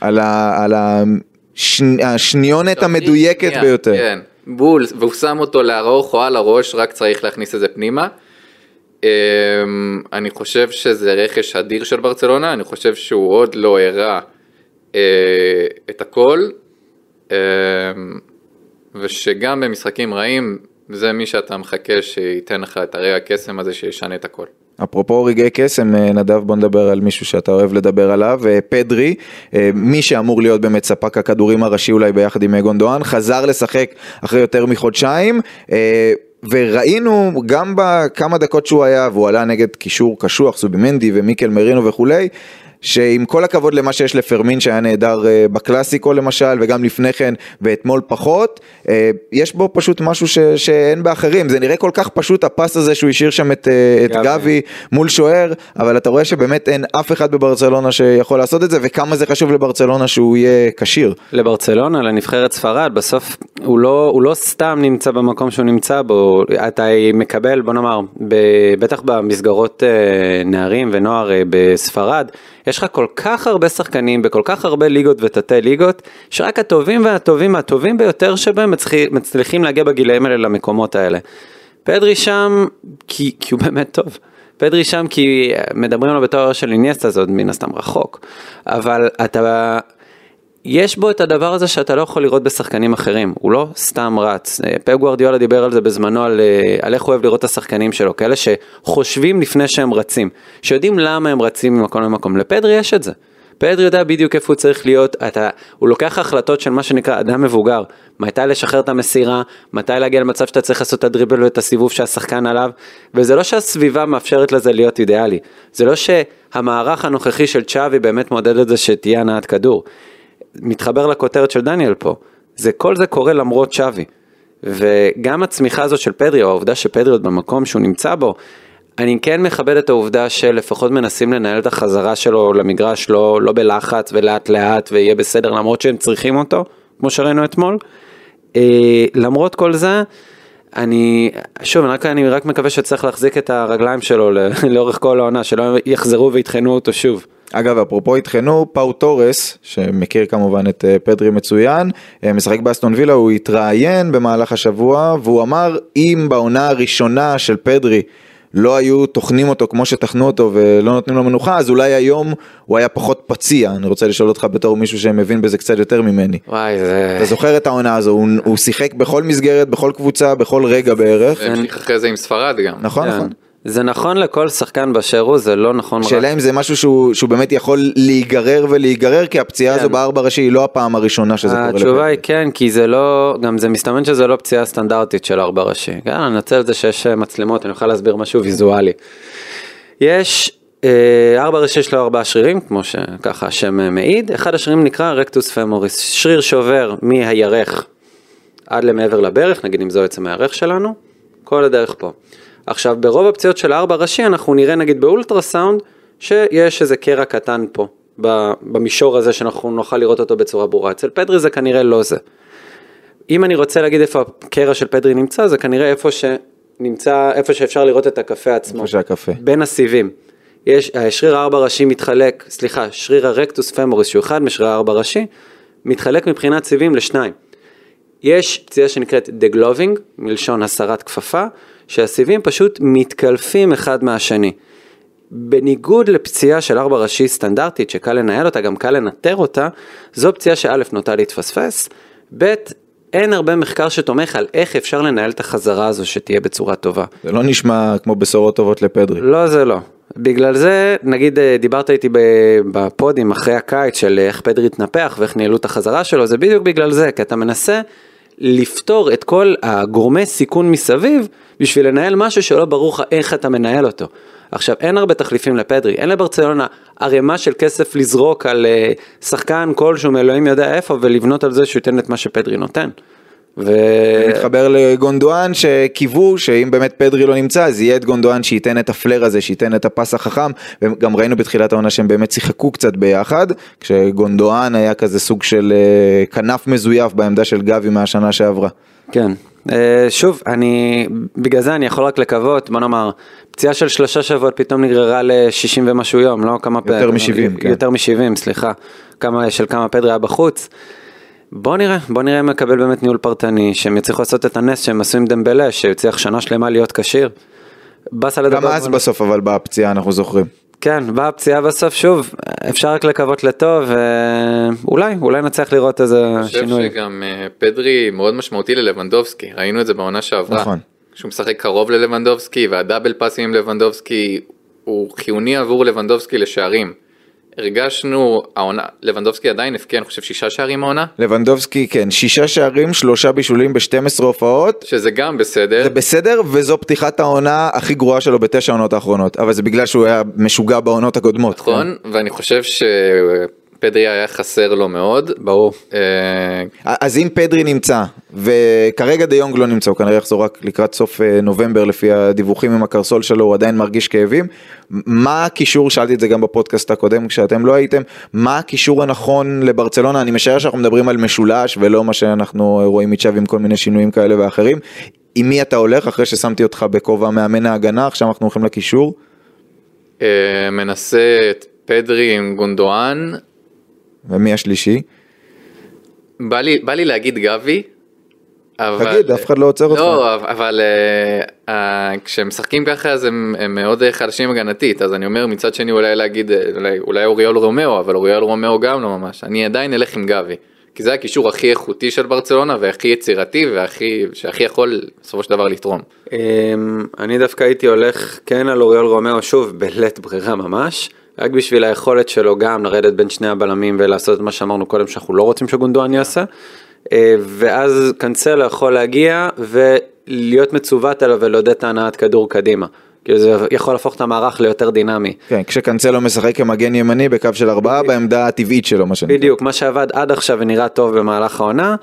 על, ה, על השני, השניונת המדויקת שנייה, ביותר. כן, בול, והוא שם אותו לארוך או על הראש, רק צריך להכניס את זה פנימה. אמ, אני חושב שזה רכש אדיר של ברצלונה, אני חושב שהוא עוד לא הראה אה, את הכל, אמ, ושגם במשחקים רעים, זה מי שאתה מחכה שייתן לך את הרגע הקסם הזה שישנה את הכל. אפרופו רגעי קסם, אה, נדב בוא נדבר על מישהו שאתה אוהב לדבר עליו, אה, פדרי, אה, מי שאמור להיות באמת ספק הכדורים הראשי אולי ביחד עם גונדואן, חזר לשחק אחרי יותר מחודשיים. וראינו גם בכמה דקות שהוא היה, והוא עלה נגד קישור קשוח, סובימנדי ומיקל מרינו וכולי, שעם כל הכבוד למה שיש לפרמין שהיה נהדר אה, בקלאסיקו למשל, וגם לפני כן, ואתמול פחות, אה, יש בו פשוט משהו ש, שאין באחרים, זה נראה כל כך פשוט הפס הזה שהוא השאיר שם את, אה, את גבי. גבי מול שוער, אבל אתה רואה שבאמת אין אף אחד בברצלונה שיכול לעשות את זה, וכמה זה חשוב לברצלונה שהוא יהיה כשיר. לברצלונה, לנבחרת ספרד, בסוף הוא לא, הוא לא סתם נמצא במקום שהוא נמצא בו, אתה מקבל, בוא נאמר, ב- בטח במסגרות נערים ונוער בספרד, יש לך כל כך הרבה שחקנים בכל כך הרבה ליגות ותתי ליגות, שרק הטובים והטובים הטובים ביותר שבהם מצליחים, להגיע בגילאים האלה למקומות האלה. פדרי שם כי, כי הוא באמת טוב. פדרי שם כי מדברים עליו בתואר של איניאסטה, זה עוד מן הסתם רחוק. אבל אתה, יש בו את הדבר הזה שאתה לא יכול לראות בשחקנים אחרים, הוא לא סתם רץ. אה, פפ גוארדיולה דיבר על זה בזמנו, על, אה, על איך הוא אוהב לראות את השחקנים שלו, כאלה שחושבים לפני שהם רצים, שיודעים למה הם רצים ממקום למקום. לפדרי יש את זה. פדרי יודע בדיוק איפה הוא צריך להיות, אתה, הוא לוקח החלטות של מה שנקרא אדם מבוגר, מתי לשחרר את המסירה, מתי להגיע למצב שאתה צריך לעשות את הדריבל ואת הסיבוב שהשחקן עליו, וזה לא שהסביבה מאפשרת לזה להיות אידיאלי, זה לא שהמערך הנוכחי של צ'אבי באמת מעודד את זה שתהיה הנעת כדור. מתחבר לכותרת של דניאל פה, זה כל זה קורה למרות שווי. וגם הצמיחה הזאת של פדרי, או העובדה שפדרי עוד במקום שהוא נמצא בו, אני כן מכבד את העובדה שלפחות מנסים לנהל את החזרה שלו למגרש לא, לא בלחץ ולאט לאט ויהיה בסדר למרות שהם צריכים אותו, כמו שראינו אתמול. אה, למרות כל זה, אני, שוב, רק, אני רק מקווה שצריך להחזיק את הרגליים שלו [LAUGHS] לאורך כל העונה, שלא יחזרו ויטחנו אותו שוב. אגב, אפרופו יטחנו, פאו תורס, שמכיר כמובן את אה, פדרי מצוין, אה, משחק באסטון וילה, הוא התראיין במהלך השבוע, והוא אמר, אם בעונה הראשונה של פדרי לא היו טוחנים אותו כמו שטחנו אותו ולא נותנים לו מנוחה, אז אולי היום הוא היה פחות פציע. אני רוצה לשאול אותך בתור מישהו שמבין בזה קצת יותר ממני. וואי, זה... אתה זוכר את העונה הזו, הוא, הוא שיחק בכל מסגרת, בכל קבוצה, בכל רגע בערך. והמשיך אחרי זה עם ספרד גם. נכון, כן. נכון. זה נכון לכל שחקן באשר הוא, זה לא נכון רק... השאלה אם זה משהו שהוא, שהוא באמת יכול להיגרר ולהיגרר, כי הפציעה כן. הזו בארבע ראשי היא לא הפעם הראשונה שזה קורה. התשובה. היא כן, כי זה לא, גם זה מסתמן שזה לא פציעה סטנדרטית של ארבע ראשי. כן, אני אנצל את זה שיש אה, מצלמות, אני אוכל להסביר משהו ויזואלי. יש אה, ארבע ראשי יש לו ארבעה שרירים, כמו שככה השם אה, מעיד, אחד השרירים נקרא רקטוס פמוריס, שריר שעובר מהירך עד למעבר לברך, נגיד אם זו עצם הירך שלנו, כל הדרך פה. עכשיו ברוב הפציעות של הארבע ראשי אנחנו נראה נגיד באולטרסאונד שיש איזה קרע קטן פה, במישור הזה שאנחנו נוכל לראות אותו בצורה ברורה. אצל פדרי זה כנראה לא זה. אם אני רוצה להגיד איפה הקרע של פדרי נמצא, זה כנראה איפה נמצא איפה שאפשר לראות את הקפה עצמו. איפה שהקפה. בין הסיבים. יש, השריר הארבע ראשי מתחלק, סליחה, שריר הרקטוס פמוריס שהוא אחד משריר הארבע ראשי, מתחלק מבחינת סיבים לשניים. יש פציעה שנקראת דגלובינג, מלשון הסרת כפפה, שהסיבים פשוט מתקלפים אחד מהשני. בניגוד לפציעה של ארבע ראשי סטנדרטית שקל לנהל אותה, גם קל לנטר אותה, זו פציעה שא' נוטה להתפספס, ב' אין הרבה מחקר שתומך על איך אפשר לנהל את החזרה הזו שתהיה בצורה טובה. זה לא נשמע כמו בשורות טובות לפדרי. לא זה לא. בגלל זה, נגיד אה, דיברת איתי בפודים אחרי הקיץ של איך פדרי התנפח ואיך ניהלו את החזרה שלו, זה בדיוק בגלל זה, כי אתה מנסה לפתור את כל הגורמי סיכון מסביב בשביל לנהל משהו שלא ברור לך איך אתה מנהל אותו. עכשיו, אין הרבה תחליפים לפדרי, אין לברצלונה ערימה של כסף לזרוק על uh, שחקן כלשהו מאלוהים יודע איפה ולבנות על זה שהוא ייתן את מה שפדרי נותן. ו... מתחבר לגונדואן שקיוו שאם באמת פדרי לא נמצא אז יהיה את גונדואן שייתן את הפלר הזה שייתן את הפס החכם וגם ראינו בתחילת העונה שהם באמת שיחקו קצת ביחד כשגונדואן היה כזה סוג של אה, כנף מזויף בעמדה של גבי מהשנה שעברה. כן, אה, שוב, אני, בגלל זה אני יכול רק לקוות, בוא נאמר, פציעה של שלושה שבועות פתאום נגררה ל-60 ומשהו יום, לא כמה יותר מ-70, כן. יותר מ-70, סליחה, כמה, של כמה פדרי היה בחוץ. בוא נראה, בוא נראה אם מקבל באמת ניהול פרטני, שהם יצליחו לעשות את הנס שהם עשו עם דמבלה, שהצליח שנה שלמה להיות כשיר. באסה לדבר. גם אז בסוף אבל באה פציעה, אנחנו זוכרים. כן, באה פציעה בסוף, שוב, אפשר רק לקוות לטוב, ואולי, אולי נצליח לראות איזה שינוי. אני חושב שגם אה, פדרי מאוד משמעותי ללבנדובסקי, ראינו את זה בעונה שעברה. נכון. כשהוא משחק קרוב ללבנדובסקי, והדאבל פאסים עם לבנדובסקי, הוא חיוני עבור לבנדובסקי לשערים. הרגשנו, העונה, לבנדובסקי עדיין הבקיע, אני חושב, שישה שערים העונה? לבנדובסקי, כן, שישה שערים, שלושה בישולים ב-12 הופעות. שזה גם בסדר. זה בסדר, וזו פתיחת העונה הכי גרועה שלו בתשע העונות האחרונות, אבל זה בגלל שהוא היה משוגע בעונות הקודמות. נכון, כן? ואני חושב ש... פדרי היה חסר לו מאוד. ברור. אה, אז אם פדרי נמצא, וכרגע דה יונג לא נמצא, הוא כנראה יחזור רק לקראת סוף אה, נובמבר לפי הדיווחים עם הקרסול שלו, הוא עדיין מרגיש כאבים. מה הקישור, שאלתי את זה גם בפודקאסט הקודם כשאתם לא הייתם, מה הקישור הנכון לברצלונה? אני משער שאנחנו מדברים על משולש ולא מה שאנחנו רואים מצ'אב עם כל מיני שינויים כאלה ואחרים. עם מי אתה הולך אחרי ששמתי אותך בכובע מאמן ההגנה, עכשיו אנחנו הולכים לקישור? אה, מנסה את פדרי עם גונדואן, ומי השלישי? בא לי, בא לי להגיד גבי. אבל... תגיד, אף אחד לא עוצר אותך. לא, אבל uh, uh, כשהם משחקים ככה אז הם, הם מאוד חלשים הגנתית, אז אני אומר מצד שני אולי להגיד, אולי, אולי אוריול רומאו, אבל אוריול רומאו גם לא ממש, אני עדיין אלך עם גבי. כי זה הקישור הכי איכותי של ברצלונה והכי יצירתי והכי שהכי יכול בסופו של דבר לתרום. אמ, אני דווקא הייתי הולך כן על אוריול רומאו שוב בלית ברירה ממש. רק בשביל היכולת שלו גם לרדת בין שני הבלמים ולעשות את מה שאמרנו קודם שאנחנו לא רוצים שגונדואן יעשה. אה, ואז קאנסלו יכול להגיע ולהיות מצוות אליו ולעודד את ההנעת כדור קדימה. כאילו זה יכול להפוך את המערך ליותר דינמי. כן, כשקאנסלו משחק כמגן ימני בקו של ארבעה בעמדה הטבעית שלו מה שנקרא. בדיוק, מה שעבד עד עכשיו ונראה טוב במהלך העונה.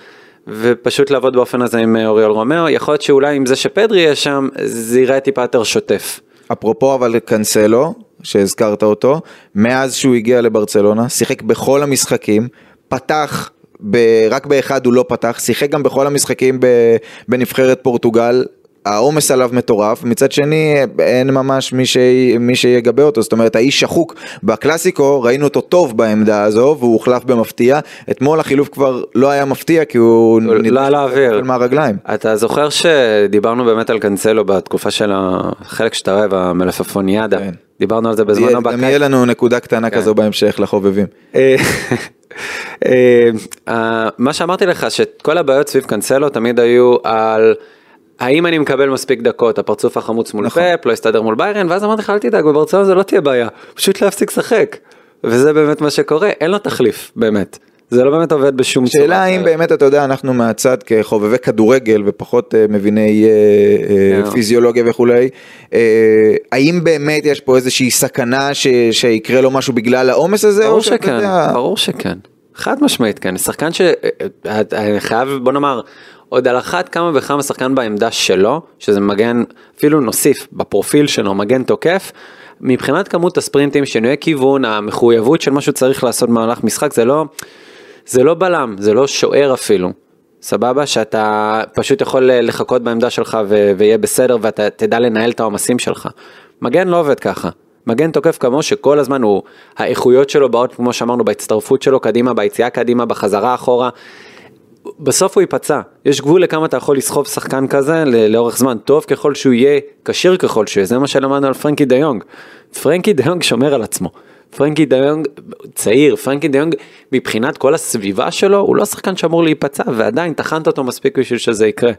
ופשוט לעבוד באופן הזה עם אוריול רומאו, יכול להיות שאולי עם זה שפדרי יהיה שם, זה ייראה טיפה יותר שוטף. אפרופו אבל קאנסלו, שהזכרת אותו, מאז שהוא הגיע לברצלונה, שיחק בכל המשחקים, פתח, ב, רק באחד הוא לא פתח, שיחק גם בכל המשחקים בנבחרת פורטוגל, העומס עליו מטורף, מצד שני אין ממש מי, ש... מי שיגבה אותו, זאת אומרת האיש שחוק בקלאסיקו, ראינו אותו טוב בעמדה הזו והוא הוחלף במפתיע, אתמול החילוף כבר לא היה מפתיע כי הוא לא על האוויר, מהרגליים. אתה זוכר שדיברנו באמת על קאנסלו בתקופה של החלק שאתה אוהב, המלפפוניאדה, כן. דיברנו על זה בזמן הבא. גם יהיה לנו נקודה קטנה כן. כזו בהמשך לחובבים. אה, אה, מה שאמרתי לך שכל הבעיות סביב קאנסלו תמיד היו על האם אני מקבל מספיק דקות, הפרצוף החמוץ מול נכון. פאפ, לא יסתדר מול ביירן, ואז אמרתי לך אל תדאג, בברצלונה זה לא תהיה בעיה, פשוט להפסיק לשחק. וזה באמת מה שקורה, אין לו תחליף, באמת. זה לא באמת עובד בשום צורה. שאלה האם באמת, אתה יודע, אנחנו מהצד כחובבי כדורגל ופחות uh, מביני uh, uh, פיזיולוגיה וכולי, האם באמת יש פה איזושהי סכנה ש, שיקרה לו משהו בגלל העומס הזה? ברור שכן, יודע... ברור שכן. חד משמעית כן, שחקן שחייב, בוא נאמר, עוד על אחת כמה וכמה שחקן בעמדה שלו, שזה מגן, אפילו נוסיף בפרופיל שלו, מגן תוקף, מבחינת כמות הספרינטים, שינויי כיוון, המחויבות של מה שהוא צריך לעשות במהלך משחק, זה לא, זה לא בלם, זה לא שוער אפילו. סבבה? שאתה פשוט יכול לחכות בעמדה שלך ו- ויהיה בסדר ואתה תדע לנהל את העומסים שלך. מגן לא עובד ככה. מגן תוקף כמו שכל הזמן הוא, האיכויות שלו באות כמו שאמרנו בהצטרפות שלו קדימה, ביציאה קדימה, בחזרה אחורה. בסוף הוא ייפצע, יש גבול לכמה אתה יכול לסחוב שחקן כזה לאורך זמן, טוב ככל שהוא יהיה, כשיר ככל שהוא יהיה, זה מה שלמדנו על פרנקי דיונג. פרנקי דיונג שומר על עצמו. פרנקי דיונג צעיר, פרנקי דיונג מבחינת כל הסביבה שלו, הוא לא שחקן שאמור להיפצע, ועדיין טחנת אותו מספיק בשביל שזה יקרה.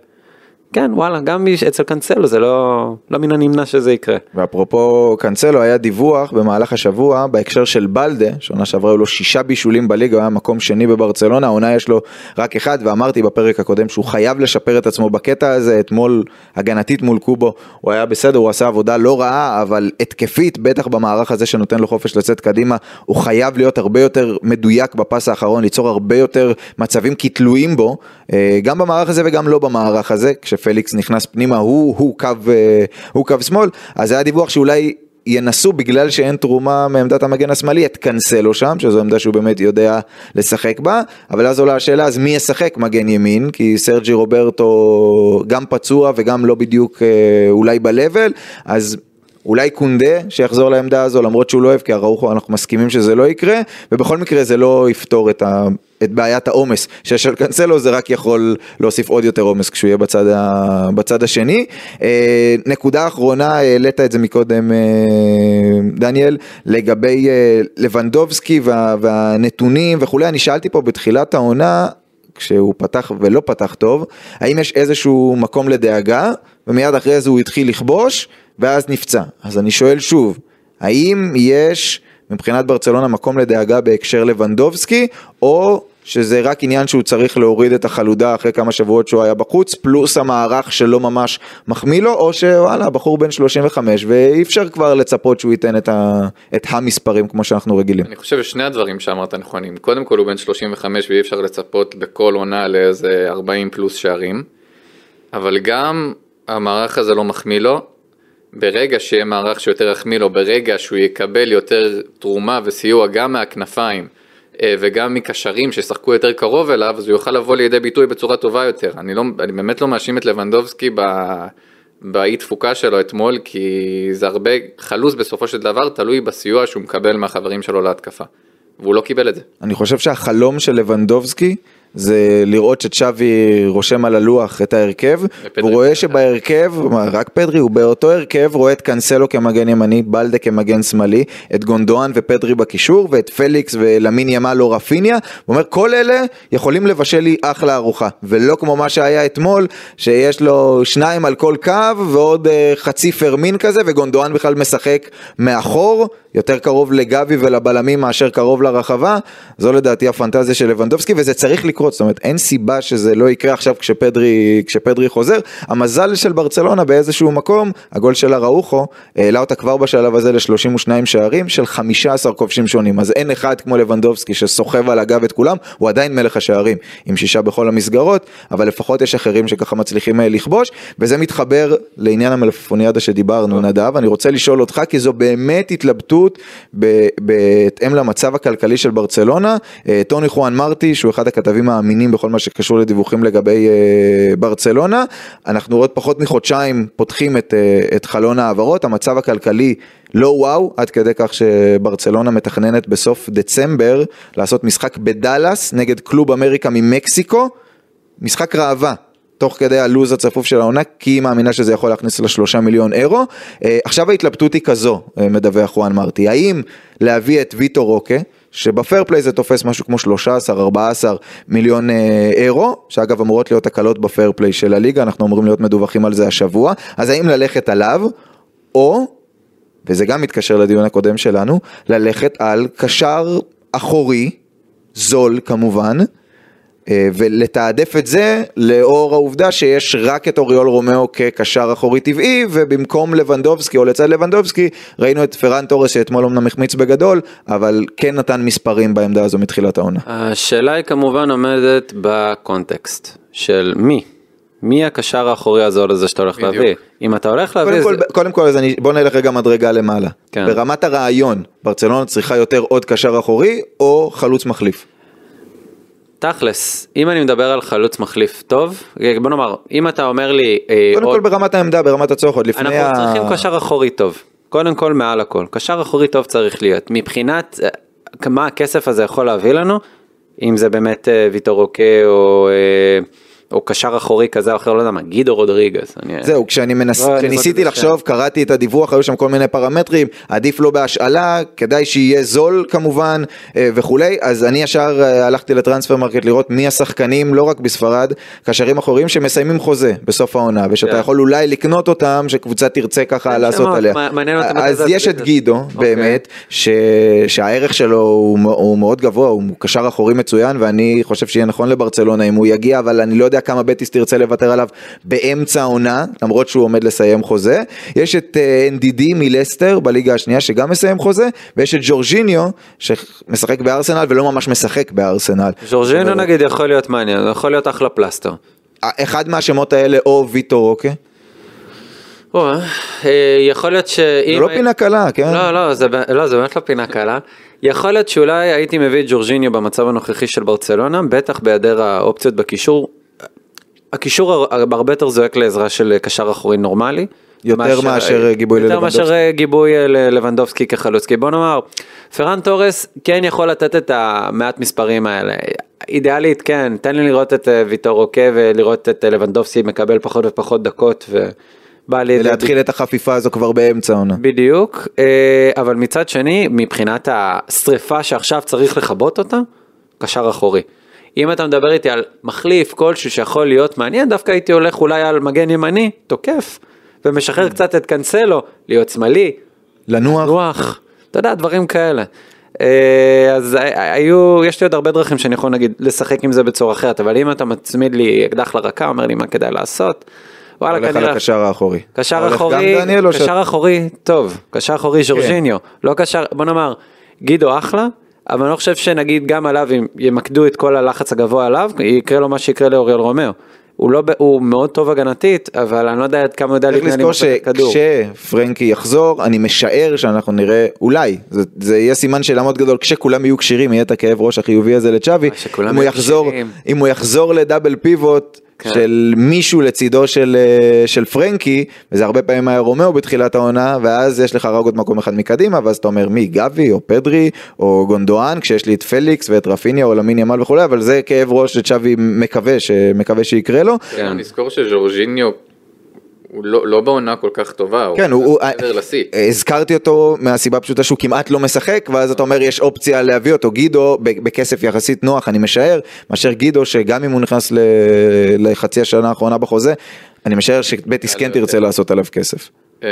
כן וואלה גם אצל קאנסלו זה לא לא מן הנמנע שזה יקרה. ואפרופו קאנסלו היה דיווח במהלך השבוע בהקשר של בלדה שעונה שעברה היו לו שישה בישולים בליגה הוא היה מקום שני בברצלונה העונה יש לו רק אחד ואמרתי בפרק הקודם שהוא חייב לשפר את עצמו בקטע הזה אתמול הגנתית מול קובו הוא היה בסדר הוא עשה עבודה לא רעה אבל התקפית בטח במערך הזה שנותן לו חופש לצאת קדימה הוא חייב להיות הרבה יותר מדויק בפס האחרון ליצור הרבה יותר מצבים כתלויים בו אה, גם במערך הזה וגם לא במערך הזה. פליקס נכנס פנימה, הוא, הוא, קו, אה, הוא קו שמאל, אז היה דיווח שאולי ינסו בגלל שאין תרומה מעמדת המגן השמאלי את קנסלו שם, שזו עמדה שהוא באמת יודע לשחק בה, אבל אז עולה השאלה אז מי ישחק מגן ימין, כי סרג'י רוברטו גם פצוע וגם לא בדיוק אה, אולי ב-level, אז אולי קונדה שיחזור לעמדה הזו למרות שהוא לא אוהב כי הראוכו אנחנו מסכימים שזה לא יקרה ובכל מקרה זה לא יפתור את, ה, את בעיית העומס שיש על קנסלו זה רק יכול להוסיף עוד יותר עומס כשהוא יהיה בצד, ה, בצד השני. אה, נקודה אחרונה העלית את זה מקודם אה, דניאל לגבי אה, לבנדובסקי וה, והנתונים וכולי אני שאלתי פה בתחילת העונה כשהוא פתח ולא פתח טוב האם יש איזשהו מקום לדאגה ומיד אחרי זה הוא התחיל לכבוש ואז נפצע. אז אני שואל שוב, האם יש מבחינת ברצלונה מקום לדאגה בהקשר לבנדובסקי, או שזה רק עניין שהוא צריך להוריד את החלודה אחרי כמה שבועות שהוא היה בחוץ, פלוס המערך שלא ממש מחמיא לו, או שוואלה, בחור בן 35 ואי אפשר כבר לצפות שהוא ייתן את, ה, את המספרים כמו שאנחנו רגילים. אני חושב ששני הדברים שאמרת נכונים, קודם כל הוא בן 35 ואי אפשר לצפות בכל עונה לאיזה 40 פלוס שערים, אבל גם המערך הזה לא מחמיא לו, ברגע שיהיה מערך שיותר יחמיא לו, ברגע שהוא יקבל יותר תרומה וסיוע גם מהכנפיים אה, וגם מקשרים שישחקו יותר קרוב אליו, אז הוא יוכל לבוא לידי ביטוי בצורה טובה יותר. אני, לא, אני באמת לא מאשים את לבנדובסקי ב... באי תפוקה שלו אתמול, כי זה הרבה חלוץ בסופו של דבר, תלוי בסיוע שהוא מקבל מהחברים שלו להתקפה. והוא לא קיבל את זה. אני חושב שהחלום של לבנדובסקי זה לראות שצ'אבי רושם על הלוח את ההרכב, הוא רואה שבהרכב, רק פדרי, הוא באותו הרכב רואה את קאנסלו כמגן ימני, בלדה כמגן שמאלי, את גונדואן ופדרי בקישור, ואת פליקס ולמין ימל או רפיניה, הוא אומר כל אלה יכולים לבשל לי אחלה ארוחה, ולא כמו מה שהיה אתמול, שיש לו שניים על כל קו ועוד uh, חצי פרמין כזה, וגונדואן בכלל משחק מאחור. יותר קרוב לגבי ולבלמים מאשר קרוב לרחבה, זו לדעתי הפנטזיה של לבנדובסקי וזה צריך לקרות, זאת אומרת אין סיבה שזה לא יקרה עכשיו כשפדרי, כשפדרי חוזר. המזל של ברצלונה באיזשהו מקום, הגול של אראוחו, העלה אותה כבר בשלב הזה ל-32 שערים של 15 כובשים שונים, אז אין אחד כמו לבנדובסקי שסוחב על הגב את כולם, הוא עדיין מלך השערים, עם שישה בכל המסגרות, אבל לפחות יש אחרים שככה מצליחים אה, לכבוש, וזה מתחבר לעניין המלפפוניאדה שדיברנו נדב, אני רוצה לשאול אותך כי זו באמת התלבטות בהתאם למצב הכלכלי של ברצלונה. אה, טוני חואן מרטי, שהוא אחד הכתבים האמינים בכל מה שקשור לדיווחים לגבי אה, ברצלונה, אנחנו עוד פחות מחודשיים פותחים את, אה, את חלון ההעברות, המצב הכלכלי לא וואו, עד כדי כך שברצלונה מתכננת בסוף דצמבר לעשות משחק בדאלאס נגד קלוב אמריקה ממקסיקו, משחק ראווה. תוך כדי הלו"ז הצפוף של העונה, כי היא מאמינה שזה יכול להכניס לה שלושה מיליון אירו. אה, עכשיו ההתלבטות היא כזו, אה, מדווח חואן מרטי, האם להביא את ויטור רוקה, שב fair play זה תופס משהו כמו 13-14 מיליון אה, אירו, שאגב אמורות להיות הקלות ב fair play של הליגה, אנחנו אמורים להיות מדווחים על זה השבוע, אז האם ללכת עליו, או, וזה גם מתקשר לדיון הקודם שלנו, ללכת על קשר אחורי, זול כמובן, ולתעדף את זה לאור העובדה שיש רק את אוריול רומאו כקשר אחורי טבעי ובמקום לבנדובסקי או לצד לבנדובסקי ראינו את פרן תורס שאתמול אמנם החמיץ בגדול אבל כן נתן מספרים בעמדה הזו מתחילת העונה. השאלה היא כמובן עומדת בקונטקסט של מי. מי הקשר האחורי הזול הזה שאתה הולך בדיוק. להביא? אם אתה הולך להביא... קודם כל, זה... קודם כל אז אני, בוא נלך רגע מדרגה למעלה. כן. ברמת הרעיון, ברצלונה צריכה יותר עוד קשר אחורי או חלוץ מחליף? תכלס, אם אני מדבר על חלוץ מחליף טוב, בוא נאמר, אם אתה אומר לי... אה, קודם עוד- כל ברמת העמדה, ברמת הצורך, עוד לפני אנחנו ה... צריכים קשר אחורי טוב. קודם כל מעל הכל. קשר אחורי טוב צריך להיות. מבחינת אה, מה הכסף הזה יכול להביא לנו, אם זה באמת אה, ויטור רוקה או, אה, או קשר אחורי כזה או אחר, לא יודע מה, גידו רודריגז. אני- זהו, כשאני מנס... לא, כשניסיתי זוכר לחשוב, קראתי את הדיווח, היו שם כל מיני פרמטרים, עדיף לא בהשאלה, כדאי שיהיה זול כמובן אה, וכולי, אז אני ישר אה, הלכתי לטרנספרמרקט לראות מי השחקנים, לא רק בספרד, קשרים אחוריים שמסיימים חוזה בסוף העונה, ושאתה כן. יכול אולי לקנות אותם, שקבוצה תרצה ככה כן, לעשות שמות, עליה. אז יש את. גידו, אוקיי. באמת, ש... שהערך שלו הוא, הוא מאוד גבוה, הוא קשר אחורי מצוין, ואני חושב שיהיה נכון לברצלונה אם הוא יגיע, אבל אני לא יודע כמה בטיס תרצה לוותר עליו באמצע העונה, למרות שהוא עומד לסיים חוזה. יש את אה, NDD מלסטר בליגה השנייה שגם מסיים חוזה, ויש את ג'ורג'יניו שמשחק בארסנל ולא ממש משחק בארסנל. ז'ורג'ינו נגיד יכול להיות מעניין, יכול להיות אחלה פלסטר. אחד מהשמות האלה או ויטור רוקה, או, אה, יכול להיות שאם... זה לא פינה קלה, כן? לא, לא, זה, לא, זה באמת לא פינה קלה. יכול להיות שאולי הייתי מביא את ג'ורג'יניו במצב הנוכחי של ברצלונה, בטח בהיעדר האופציות בקישור. הקישור הר- הרבה יותר זועק לעזרה של קשר אחורי נורמלי. יותר מאשר גיבוי יותר ללבנדובסקי. מאשר אה, גיבוי אה, ללבנדובסקי כחלוץ. כי בוא נאמר, פרן תורס כן יכול לתת את המעט מספרים האלה. אידיאלית כן, תן לי לראות את אה, ויטור אוקה ולראות את אה, לבנדובסקי מקבל פחות ופחות דקות ובא לי... ולהתחיל את החפיפה הזו כבר באמצע העונה. בדיוק, אה, אבל מצד שני, מבחינת השריפה שעכשיו צריך לכבות אותה, קשר אחורי. אם אתה מדבר איתי על מחליף כלשהו שיכול להיות מעניין, דווקא הייתי הולך אולי על מגן ימני, תוקף, ומשחרר קצת את קנסלו, להיות שמאלי, לנוח. רוח, אתה יודע, דברים כאלה. אה, אז היו, יש לי עוד הרבה דרכים שאני יכול נגיד לשחק עם זה בצורה אחרת, אבל אם אתה מצמיד לי אקדח לרקה, אומר לי מה כדאי לעשות, וואלה, הולך על כנראה... הקשר האחורי. קשר אחורי. קשר אחורי טוב, קשר אחורי ז'ורג'יניו, לא קשר, בוא נאמר, גידו אחלה, אבל אני לא חושב שנגיד גם עליו, אם ימקדו את כל הלחץ הגבוה עליו, יקרה לו מה שיקרה לאוריול רומאו. הוא לא, הוא מאוד טוב הגנתית, אבל אני לא יודע עד כמה הוא יודע צריך להתנהל עם לזכור הכדור. שכשפרנקי יחזור, אני משער שאנחנו נראה, אולי, זה, זה יהיה סימן שאלה מאוד גדול, כשכולם יהיו כשירים, יהיה את הכאב ראש החיובי הזה לצ'אבי, אה, אם. אם הוא יחזור ל double pivot, כן. של מישהו לצידו של, אה, של פרנקי, וזה הרבה פעמים היה רומאו בתחילת העונה, ואז יש לך רק עוד מקום אחד מקדימה, ואז אתה אומר מי, גבי או פדרי או גונדואן, כשיש לי את פליקס ואת רפיניה או למין ימל וכולי, אבל זה כאב ראש שצ'אבי מקווה, שמקווה שיקרה לו. כן. נזכור שז'ורג'יניו הוא לא, לא בעונה כל כך טובה, כן, הוא הוא, מעבר לשיא. הזכרתי אותו מהסיבה הפשוטה שהוא כמעט לא משחק, ואז אתה אומר יש אופציה להביא אותו, גידו בכסף יחסית נוח, אני משער, מאשר גידו שגם אם הוא נכנס ל- לחצי השנה האחרונה בחוזה, אני משער שבטיס כן תרצה לעשות עליו כסף. אמ,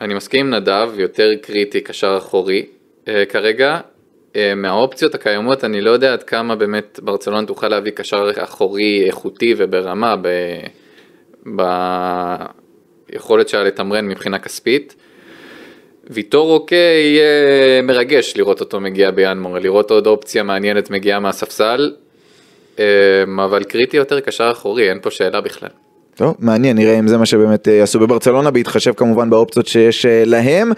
אני מסכים עם נדב, יותר קריטי קשר אחורי אה, כרגע. אה, מהאופציות הקיימות אני לא יודע עד כמה באמת ברצלונה תוכל להביא קשר אחורי איכותי וברמה ב... ביכולת שלה לתמרן מבחינה כספית. ויטור אוקיי יהיה מרגש לראות אותו מגיע בינואר, לראות עוד אופציה מעניינת מגיעה מהספסל, אמ, אבל קריטי יותר קשר אחורי, אין פה שאלה בכלל. טוב, מעניין, נראה אם זה מה שבאמת אה, יעשו בברצלונה, בהתחשב כמובן באופציות שיש אה, להם.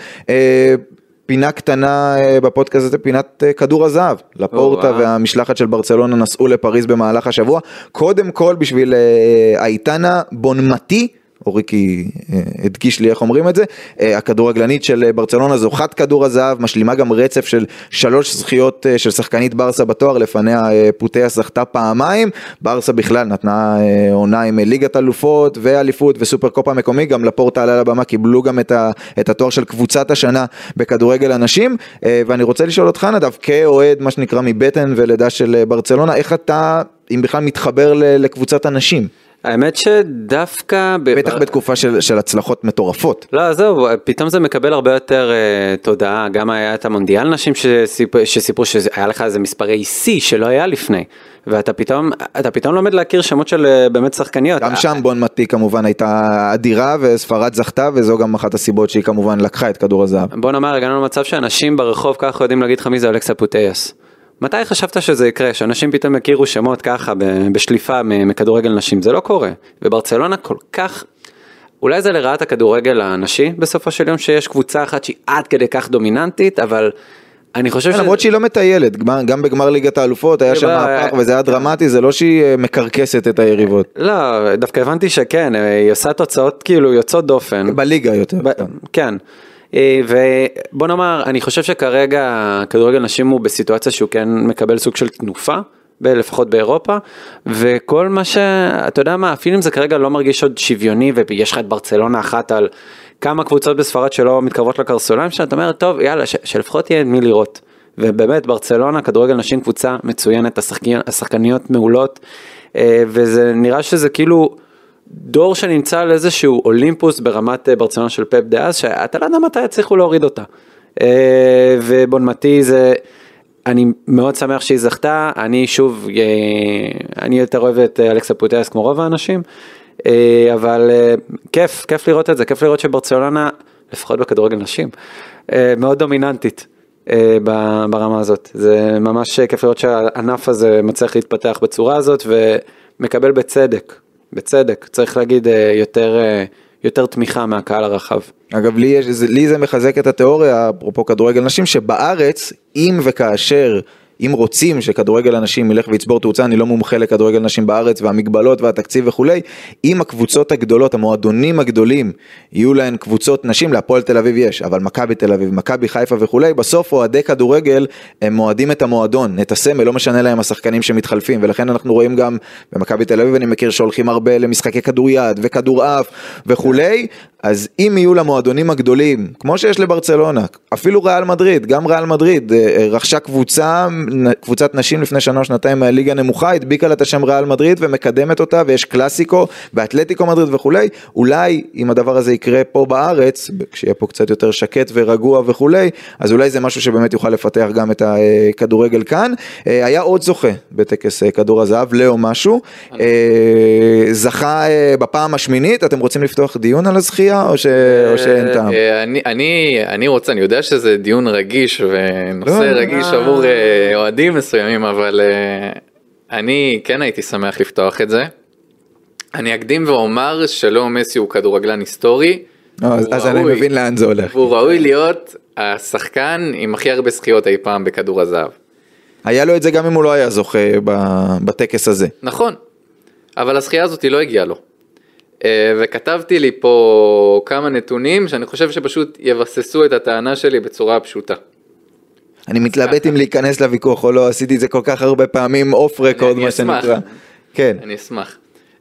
פינה קטנה אה, בפודקאסט הזה, פינת אה, כדור הזהב. לפורטה. והמשלחת של ברצלונה נסעו לפריז במהלך השבוע. קודם כל בשביל אה, אייטנה בונמטי. אוריקי אה, הדגיש לי איך אומרים את זה, אה, הכדורגלנית של אה, ברצלונה זוכת כדור הזהב, משלימה גם רצף של שלוש זכיות של שחקנית ברסה בתואר, לפניה פוטיה זכתה פעמיים, ברסה בכלל נתנה עונה עם ליגת אלופות ואליפות וסופר קופה מקומי, גם לפורטה עלה לבמה, קיבלו גם את, ה, את התואר של קבוצת השנה בכדורגל הנשים, ואני רוצה לשאול אותך נדב, כאוהד מה שנקרא מבטן ולידה של ברצלונה, איך אתה, אם בכלל מתחבר לקבוצת הנשים, האמת שדווקא... בטח בתקופה של, של הצלחות מטורפות. לא, זהו, פתאום זה מקבל הרבה יותר uh, תודעה, גם היה את המונדיאל נשים שסיפ... שסיפרו שהיה לך איזה מספרי שיא שלא היה לפני, ואתה פתאום, אתה פתאום לומד להכיר שמות של אה, באמת שחקניות. גם שם בון מטי כמובן הייתה אדירה וספרד זכתה וזו גם אחת הסיבות שהיא כמובן לקחה את כדור הזהב. בוא נאמר, הגענו למצב שאנשים ברחוב ככה יודעים להגיד לך מי זה אלכסה פוטייס. מתי חשבת שזה יקרה, שאנשים פתאום יכירו שמות ככה בשליפה מכדורגל נשים? זה לא קורה. וברצלונה כל כך, אולי זה לרעת הכדורגל הנשי בסופו של יום, שיש קבוצה אחת שהיא עד כדי כך דומיננטית, אבל אני חושב ש... למרות שהיא לא מטיילת, גם בגמר ליגת האלופות היה שם מהפך וזה היה דרמטי, זה לא שהיא אה, מקרקסת את היריבות. לא, דווקא הבנתי שכן, אה, היא עושה תוצאות כאילו יוצאות דופן. בליגה יותר. כן. אה, ובוא נאמר, אני חושב שכרגע כדורגל נשים הוא בסיטואציה שהוא כן מקבל סוג של תנופה, לפחות באירופה, וכל מה ש... אתה יודע מה, אפילו אם זה כרגע לא מרגיש עוד שוויוני, ויש לך את ברצלונה אחת על כמה קבוצות בספרד שלא מתקרבות לקרסוליים, שאתה אומר, טוב, יאללה, ש- שלפחות יהיה מי לראות. ובאמת, ברצלונה, כדורגל נשים קבוצה מצוינת, השחקניות, השחקניות מעולות, אה, וזה נראה שזה כאילו... דור שנמצא על איזשהו אולימפוס ברמת אה, ברצלונה של פפ דאז, שאתה לא יודע מתי יצליחו להוריד אותה. אה, ובונמטי זה, אני מאוד שמח שהיא זכתה, אני שוב, אה, אני יותר אוהב את אלכסה פוטס כמו רוב האנשים, אבל כיף, כיף לראות את זה, כיף לראות שברצלונה, לפחות בכדורגל נשים, מאוד דומיננטית. ברמה הזאת, זה ממש כיף לראות שהענף הזה מצליח להתפתח בצורה הזאת ומקבל בצדק, בצדק, צריך להגיד אה, יותר, אה, יותר תמיכה מהקהל הרחב. אגב, לי, יש, לי זה מחזק את התיאוריה, אפרופו כדורגל נשים, שבארץ, אם וכאשר, אם רוצים שכדורגל הנשים ילך ויצבור תאוצה, אני לא מומחה לכדורגל נשים בארץ והמגבלות והתקציב וכולי, אם הקבוצות הגדולות, המועדונים הגדולים, יהיו להן קבוצות נשים, להפועל תל אביב יש, אבל מכבי תל אביב, מכבי חיפה וכולי, בסוף אוהדי כדורגל, הם מועדים את המועדון, את הסמל, לא משנה להם השחקנים שמתחלפים, ולכן אנחנו רואים גם במכבי תל אביב, אני מכיר שהולכים הרבה למשחקי כדוריד וכדורעף וכולי, אז אם יהיו למועדונים הגדולים, כמו שיש לברצלונה, אפילו ריאל מדריד, גם ריאל מדריד, אה, אה, רכשה קבוצה, קבוצת נשים לפני שנה או שנתיים מהליגה הנמוכה, הדביקה לה את השם ריאל מדריד ומקדמת אותה, ויש קלאסיקו ואתלטיקו מדריד וכולי, אולי אם הדבר הזה יקרה פה בארץ, כשיהיה פה קצת יותר שקט ורגוע וכולי, אז אולי זה משהו שבאמת יוכל לפתח גם את הכדורגל כאן. אה, היה עוד זוכה בטקס אה, כדור הזהב, לאו משהו, אה, זכה בפעם השמינית, אתם רוצים לפתוח דיון על הזכייה או, ש... או שאין טעם? אני, אני, אני רוצה, אני יודע שזה דיון רגיש ונושא לא, רגיש אה. עבור אה, אוהדים מסוימים, אבל אה, אני כן הייתי שמח לפתוח את זה. אני אקדים ואומר שלא מסי הוא כדורגלן היסטורי. אז, הוא אני מבין לאן זה הולך. והוא ראוי להיות השחקן עם הכי הרבה זכיות אי פעם בכדור הזהב. היה לו את זה גם אם הוא לא היה זוכה בטקס הזה. נכון, אבל הזכייה הזאת לא הגיעה לו. אה, וכתבתי לי פה כמה נתונים שאני חושב שפשוט יבססו את הטענה שלי בצורה פשוטה. אני מתלבט אם להיכנס לוויכוח או לא, עשיתי את זה כל כך הרבה פעמים אוף רקורד מה. שנקרא. כן. אני אשמח.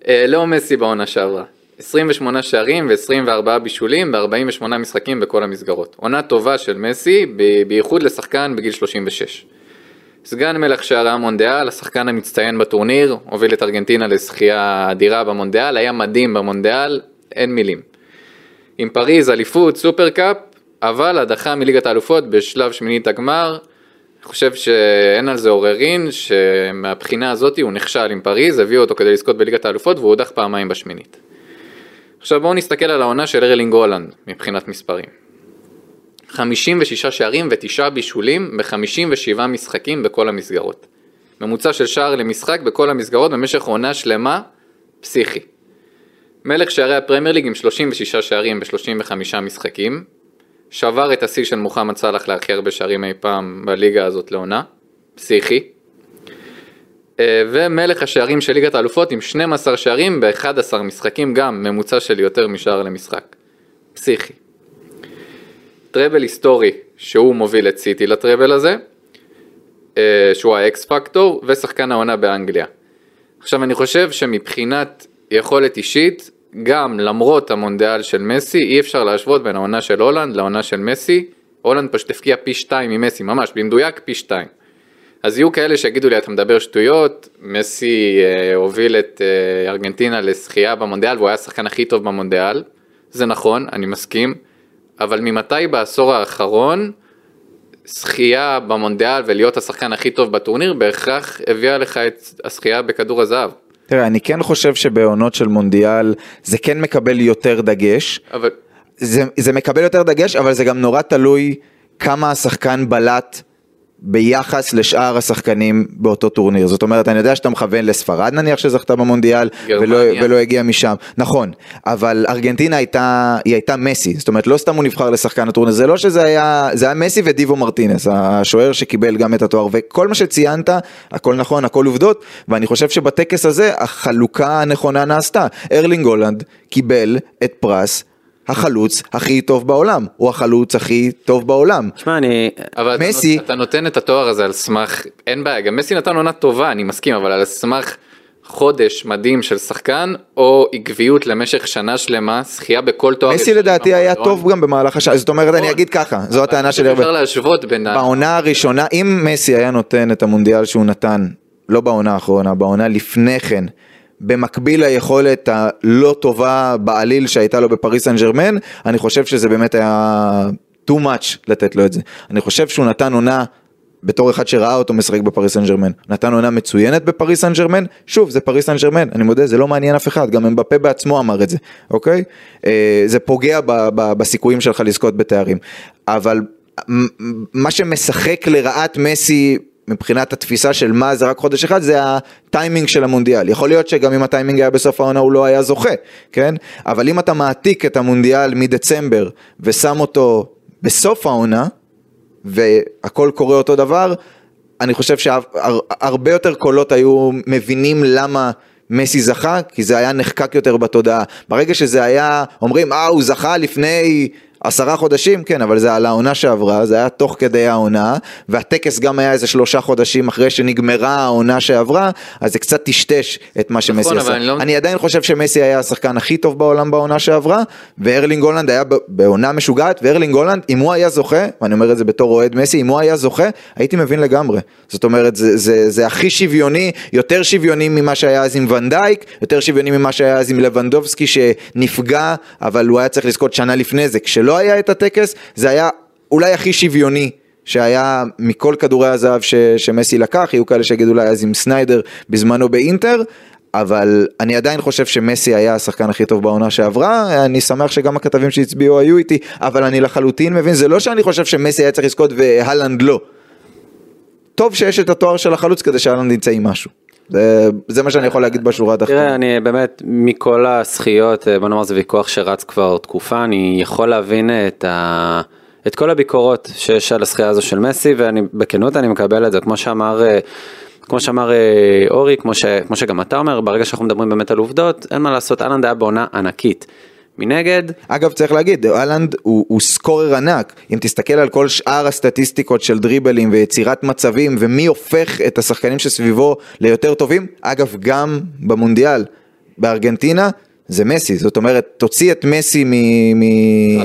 אה, לאו מסי בעונה שעברה. 28 שערים ו-24 בישולים ב-48 משחקים בכל המסגרות. עונה טובה של מסי, בייחוד לשחקן בגיל 36. סגן מלך שערי המונדיאל, השחקן המצטיין בטורניר, הוביל את ארגנטינה לזכייה אדירה במונדיאל, היה מדהים במונדיאל, אין מילים. עם פריז, אליפות, סופר קאפ, אבל הדחה מליגת האלופות בשלב שמינית הגמר. אני חושב שאין על זה עוררין, שמהבחינה הזאת הוא נכשל עם פריז, הביאו אותו כדי לזכות בליגת האלופות והוא הודח פעמיים בשמינית. עכשיו בואו נסתכל על העונה של ארלינג הולנד מבחינת מספרים. 56 שערים ותשעה בישולים ב-57 משחקים בכל המסגרות. ממוצע של שער למשחק בכל המסגרות במשך עונה שלמה, פסיכי. מלך שערי הפרמייר ליג עם 36 שערים ב-35 משחקים, שבר את השיא של מוחמד סאלח להכי הרבה שערים אי פעם בליגה הזאת לעונה, פסיכי. אה, ומלך השערים של ליגת האלופות עם 12 שערים ב-11 משחקים גם ממוצע של יותר משער למשחק. פסיכי. טראבל היסטורי שהוא מוביל את סיטי לטראבל הזה, אה, שהוא האקס פקטור, ושחקן העונה באנגליה. עכשיו אני חושב שמבחינת יכולת אישית, גם למרות המונדיאל של מסי, אי אפשר להשוות בין העונה של הולנד לעונה של מסי. הולנד פשוט הפקיע פי שתיים ממסי, ממש, במדויק פי שתיים. אז יהיו כאלה שיגידו לי, אתה מדבר שטויות, מסי אה, הוביל את אה, ארגנטינה לזכייה במונדיאל והוא היה השחקן הכי טוב במונדיאל. זה נכון, אני מסכים, אבל ממתי בעשור האחרון זכייה במונדיאל ולהיות השחקן הכי טוב בטורניר בהכרח הביאה לך את הזכייה בכדור הזהב. תראה, אני כן חושב שבעונות של מונדיאל זה כן מקבל יותר דגש. אבל זה, זה מקבל יותר דגש, אבל זה גם נורא תלוי כמה השחקן בלט ביחס לשאר השחקנים באותו טורניר. זאת אומרת, אני יודע שאתה מכוון לספרד נניח שזכתה במונדיאל, ולא. ולא הגיעה משם. נכון, אבל ארגנטינה הייתה, היא הייתה מסי, זאת אומרת, לא סתם הוא נבחר לשחקן הטורניר, זה לא שזה היה, זה היה מסי ודיבו מרטינס, השוער שקיבל גם את התואר, וכל מה שציינת, הכל נכון, הכל עובדות, ואני חושב שבטקס הזה החלוקה הנכונה נעשתה. ארלינג הולנד קיבל את פרס. החלוץ הכי טוב בעולם, הוא החלוץ הכי טוב בעולם. תשמע, אני... אבל מסי- אתה נותן את התואר הזה על סמך, אין בעיה, גם מסי נתן עונה טובה, אני מסכים, אבל על סמך חודש מדהים של שחקן, או עקביות למשך שנה שלמה, זכייה בכל תואר. מסי לדעתי היה. טוב גם במהלך השנה, זאת אומרת אני נכון. אגיד ככה, זו הטענה שלי. שאפשר להשוות בין. בעונה הראשונה, אם מסי היה נותן את המונדיאל שהוא נתן, לא בעונה האחרונה, בעונה לפני כן, במקביל ליכולת הלא טובה בעליל שהייתה לו בפריס סן ג'רמן, אני חושב שזה באמת היה too much לתת לו את זה. אני חושב שהוא נתן עונה... בתור אחד שראה אותו משחק בפריס סן ג'רמן, נתן עונה מצוינת בפריס סן ג'רמן, שוב זה פריס סן ג'רמן, אני מודה זה לא מעניין אף אחד, גם אמבפה בעצמו אמר את זה, אוקיי? אה, זה פוגע ב- ב- בסיכויים שלך לזכות בתארים, אבל מה שמשחק לרעת מסי מבחינת התפיסה של מה זה רק חודש אחד זה הטיימינג של המונדיאל. יכול להיות שגם אם הטיימינג היה בסוף העונה הוא לא היה זוכה כן? אבל אם אתה מעתיק את המונדיאל מדצמבר ושם אותו בסוף העונה והכל קורה אותו דבר אני חושב שהרבה יותר קולות היו מבינים למה מסי זכה כי זה היה נחקק יותר בתודעה. ברגע שזה היה אומרים אה הוא זכה לפני עשרה חודשים, כן, אבל זה על העונה שעברה, זה היה תוך כדי העונה, והטקס גם היה איזה שלושה חודשים אחרי שנגמרה העונה שעברה, אז זה קצת טשטש את מה שמסי נכון, עשה. אבל אני לא- אני עדיין חושב שמסי היה השחקן הכי טוב בעולם בעונה שעברה, וארלינג הולנד היה בעונה משוגעת, וארלינג הולנד, אם הוא היה זוכה, ואני אומר את זה בתור אוהד מסי, אם הוא היה זוכה, הייתי מבין לגמרי. זאת אומרת, זה, זה, זה הכי שוויוני, יותר שוויוני ממה שהיה אז עם ונדייק, יותר שוויוני ממה שהיה אז עם לבנדובסקי שנפגע, אבל הוא היה צריך לזכות שנה לפני זה. כשלא היה את הטקס, זה היה אולי הכי שוויוני. שהיה מכל כדורי הזהב ש, שמסי לקח, יהיו כאלה שיגידו אולי אז עם סניידר בזמנו באינטר, אבל אני עדיין חושב שמסי היה השחקן הכי טוב בעונה שעברה, אני שמח שגם הכתבים שהצביעו היו איתי, אבל אני לחלוטין מבין, זה לא שאני חושב שמסי היה צריך לזכות והלנד לא. טוב שיש את התואר של החלוץ כדי שהלנד ימצא עם משהו. זה, מה שאני יכול להגיד בשורה התחתונה. תראה, אני באמת, מכל הזכיות, אה, בוא נאמר זה ויכוח שרץ כבר תקופה, אני יכול להבין את, ה... את כל הביקורות שיש על הזכייה הזו של מסי, ואני, בכנות אני מקבל את זה, כמו שאמר, אה, כמו שאמר אה, אורי, כמו, ש... כמו שגם אתה אומר, ברגע שאנחנו מדברים באמת על עובדות, אין מה לעשות, אהלנד היה בעונה ענקית. מנגד, אגב צריך להגיד, אהלנד הוא, הוא סקורר ענק, אם תסתכל על כל שאר הסטטיסטיקות של דריבלים ויצירת מצבים ומי הופך את השחקנים שסביבו ליותר טובים, אגב גם במונדיאל בארגנטינה זה מסי, זאת אומרת תוציא את מסי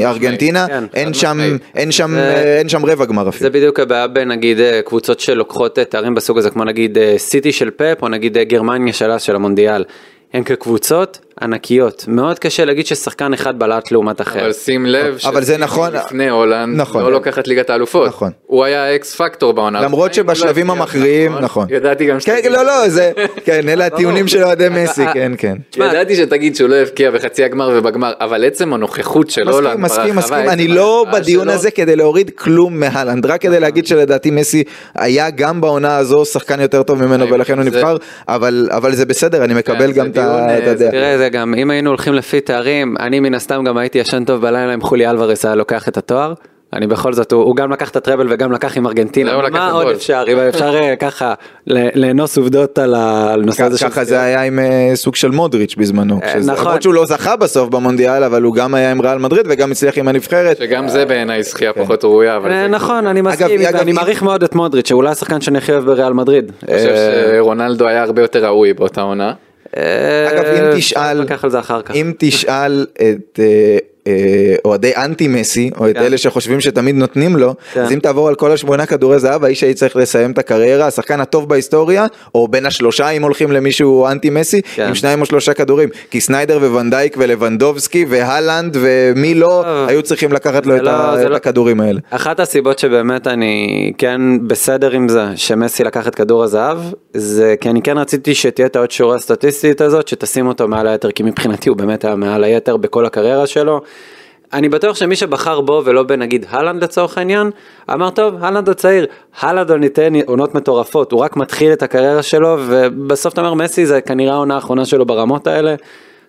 מארגנטינה, כן, אין שם. אין שם, זה- אין שם רבע גמר זה אפילו. בדיוק הבעיה בין נגיד אה, קבוצות שלוקחות אה, תארים בסוג הזה, כמו נגיד אה, סיטי של פפ, או נגיד גרמניה של אז של המונדיאל. הם כקבוצות ענקיות, מאוד קשה להגיד ששחקן אחד בלט לעומת אחר. אבל שים לב, אבל זה נכון. לפני הולנד, נכון. לא לוקחת ליגת האלופות, נכון. הוא היה ה X factor בעונה, למרות. שבשלבים לא הבטיח, המכריעים, נכון. ידעתי גם כן, שתגיד. לא, לא, זה, [LAUGHS] כן, אלה הטיעונים של אוהדי מסי, [LAUGHS] כן, כן. ידעתי שתגיד שהוא לא הבקיע בחצי הגמר ובגמר, אבל עצם הנוכחות של הולנד מסכים, מסכים, אני לא בדיון הזה כדי להוריד כלום מהלנד, רק כדי להגיד שלדעתי מסי היה גם בעונה הזו שחקן יותר טוב ממנו ולכן הוא נבחר, אבל אבל זה בסדר, אני מקבל זה גם את אה, את הדעה. זה- גם, אם היינו הולכים לפי תארים, אני מן הסתם גם הייתי ישן טוב בלילה אם חולי אלוורס היה לוקח את התואר. אני בכל זאת, הוא, הוא גם לקח את הטראבל וגם לקח עם ארגנטינה. מה עוד. אפשר, אם אפשר אה, ככה לאנוס עובדות על הנושא הזה של ככה זה היה עם אה, סוג של מודריץ' בזמנו, אה, נכון. למרות שהוא לא זכה בסוף במונדיאל, אבל הוא גם היה עם ריאל מדריד וגם הצליח עם הנבחרת. שגם זה בעיניי זכייה פחות ראויה, נכון, אני מסכים, אם- מעריך מאוד את מודריץ', שאולי השחקן שאני הכי אוהב בריאל מדריד. אני חושב שרונלדו היה הרבה יותר ראוי באותה עונה. אה, אגב, אם אפשר תשאל. אם תשאל את אה, אה, אוהדי אנטי מסי, או את כן. אלה שחושבים שתמיד נותנים לו, כן. אז אם תעבור על כל השמונה כדורי זהב, האיש היה צריך לסיים את הקריירה, השחקן הטוב בהיסטוריה, או בין השלושה אם הולכים למישהו אנטי מסי, כן. עם שניים או שלושה כדורים, כי סניידר וונדייק ולבנדובסקי והלנד ומי לא, טוב. היו צריכים לקחת לו את לא- לא- הכדורים האלה. אחת הסיבות שבאמת אני כן בסדר עם זה שמסי לקח את כדור הזהב זה כי אני כן רציתי שתהיה את העוד שורה הסטטיסטית הזאת שתשים אותו מעל היתר כי מבחינתי הוא באמת היה מעל היתר בכל הקריירה שלו. אני בטוח שמי שבחר בו ולא בנגיד הלנד לצורך העניין, אמר טוב, הלנד הצעיר, הלנד עוד ניתן עונות מטורפות, הוא רק מתחיל את הקריירה שלו, ובסוף אתה אומר מסי זה כנראה העונה האחרונה שלו ברמות האלה.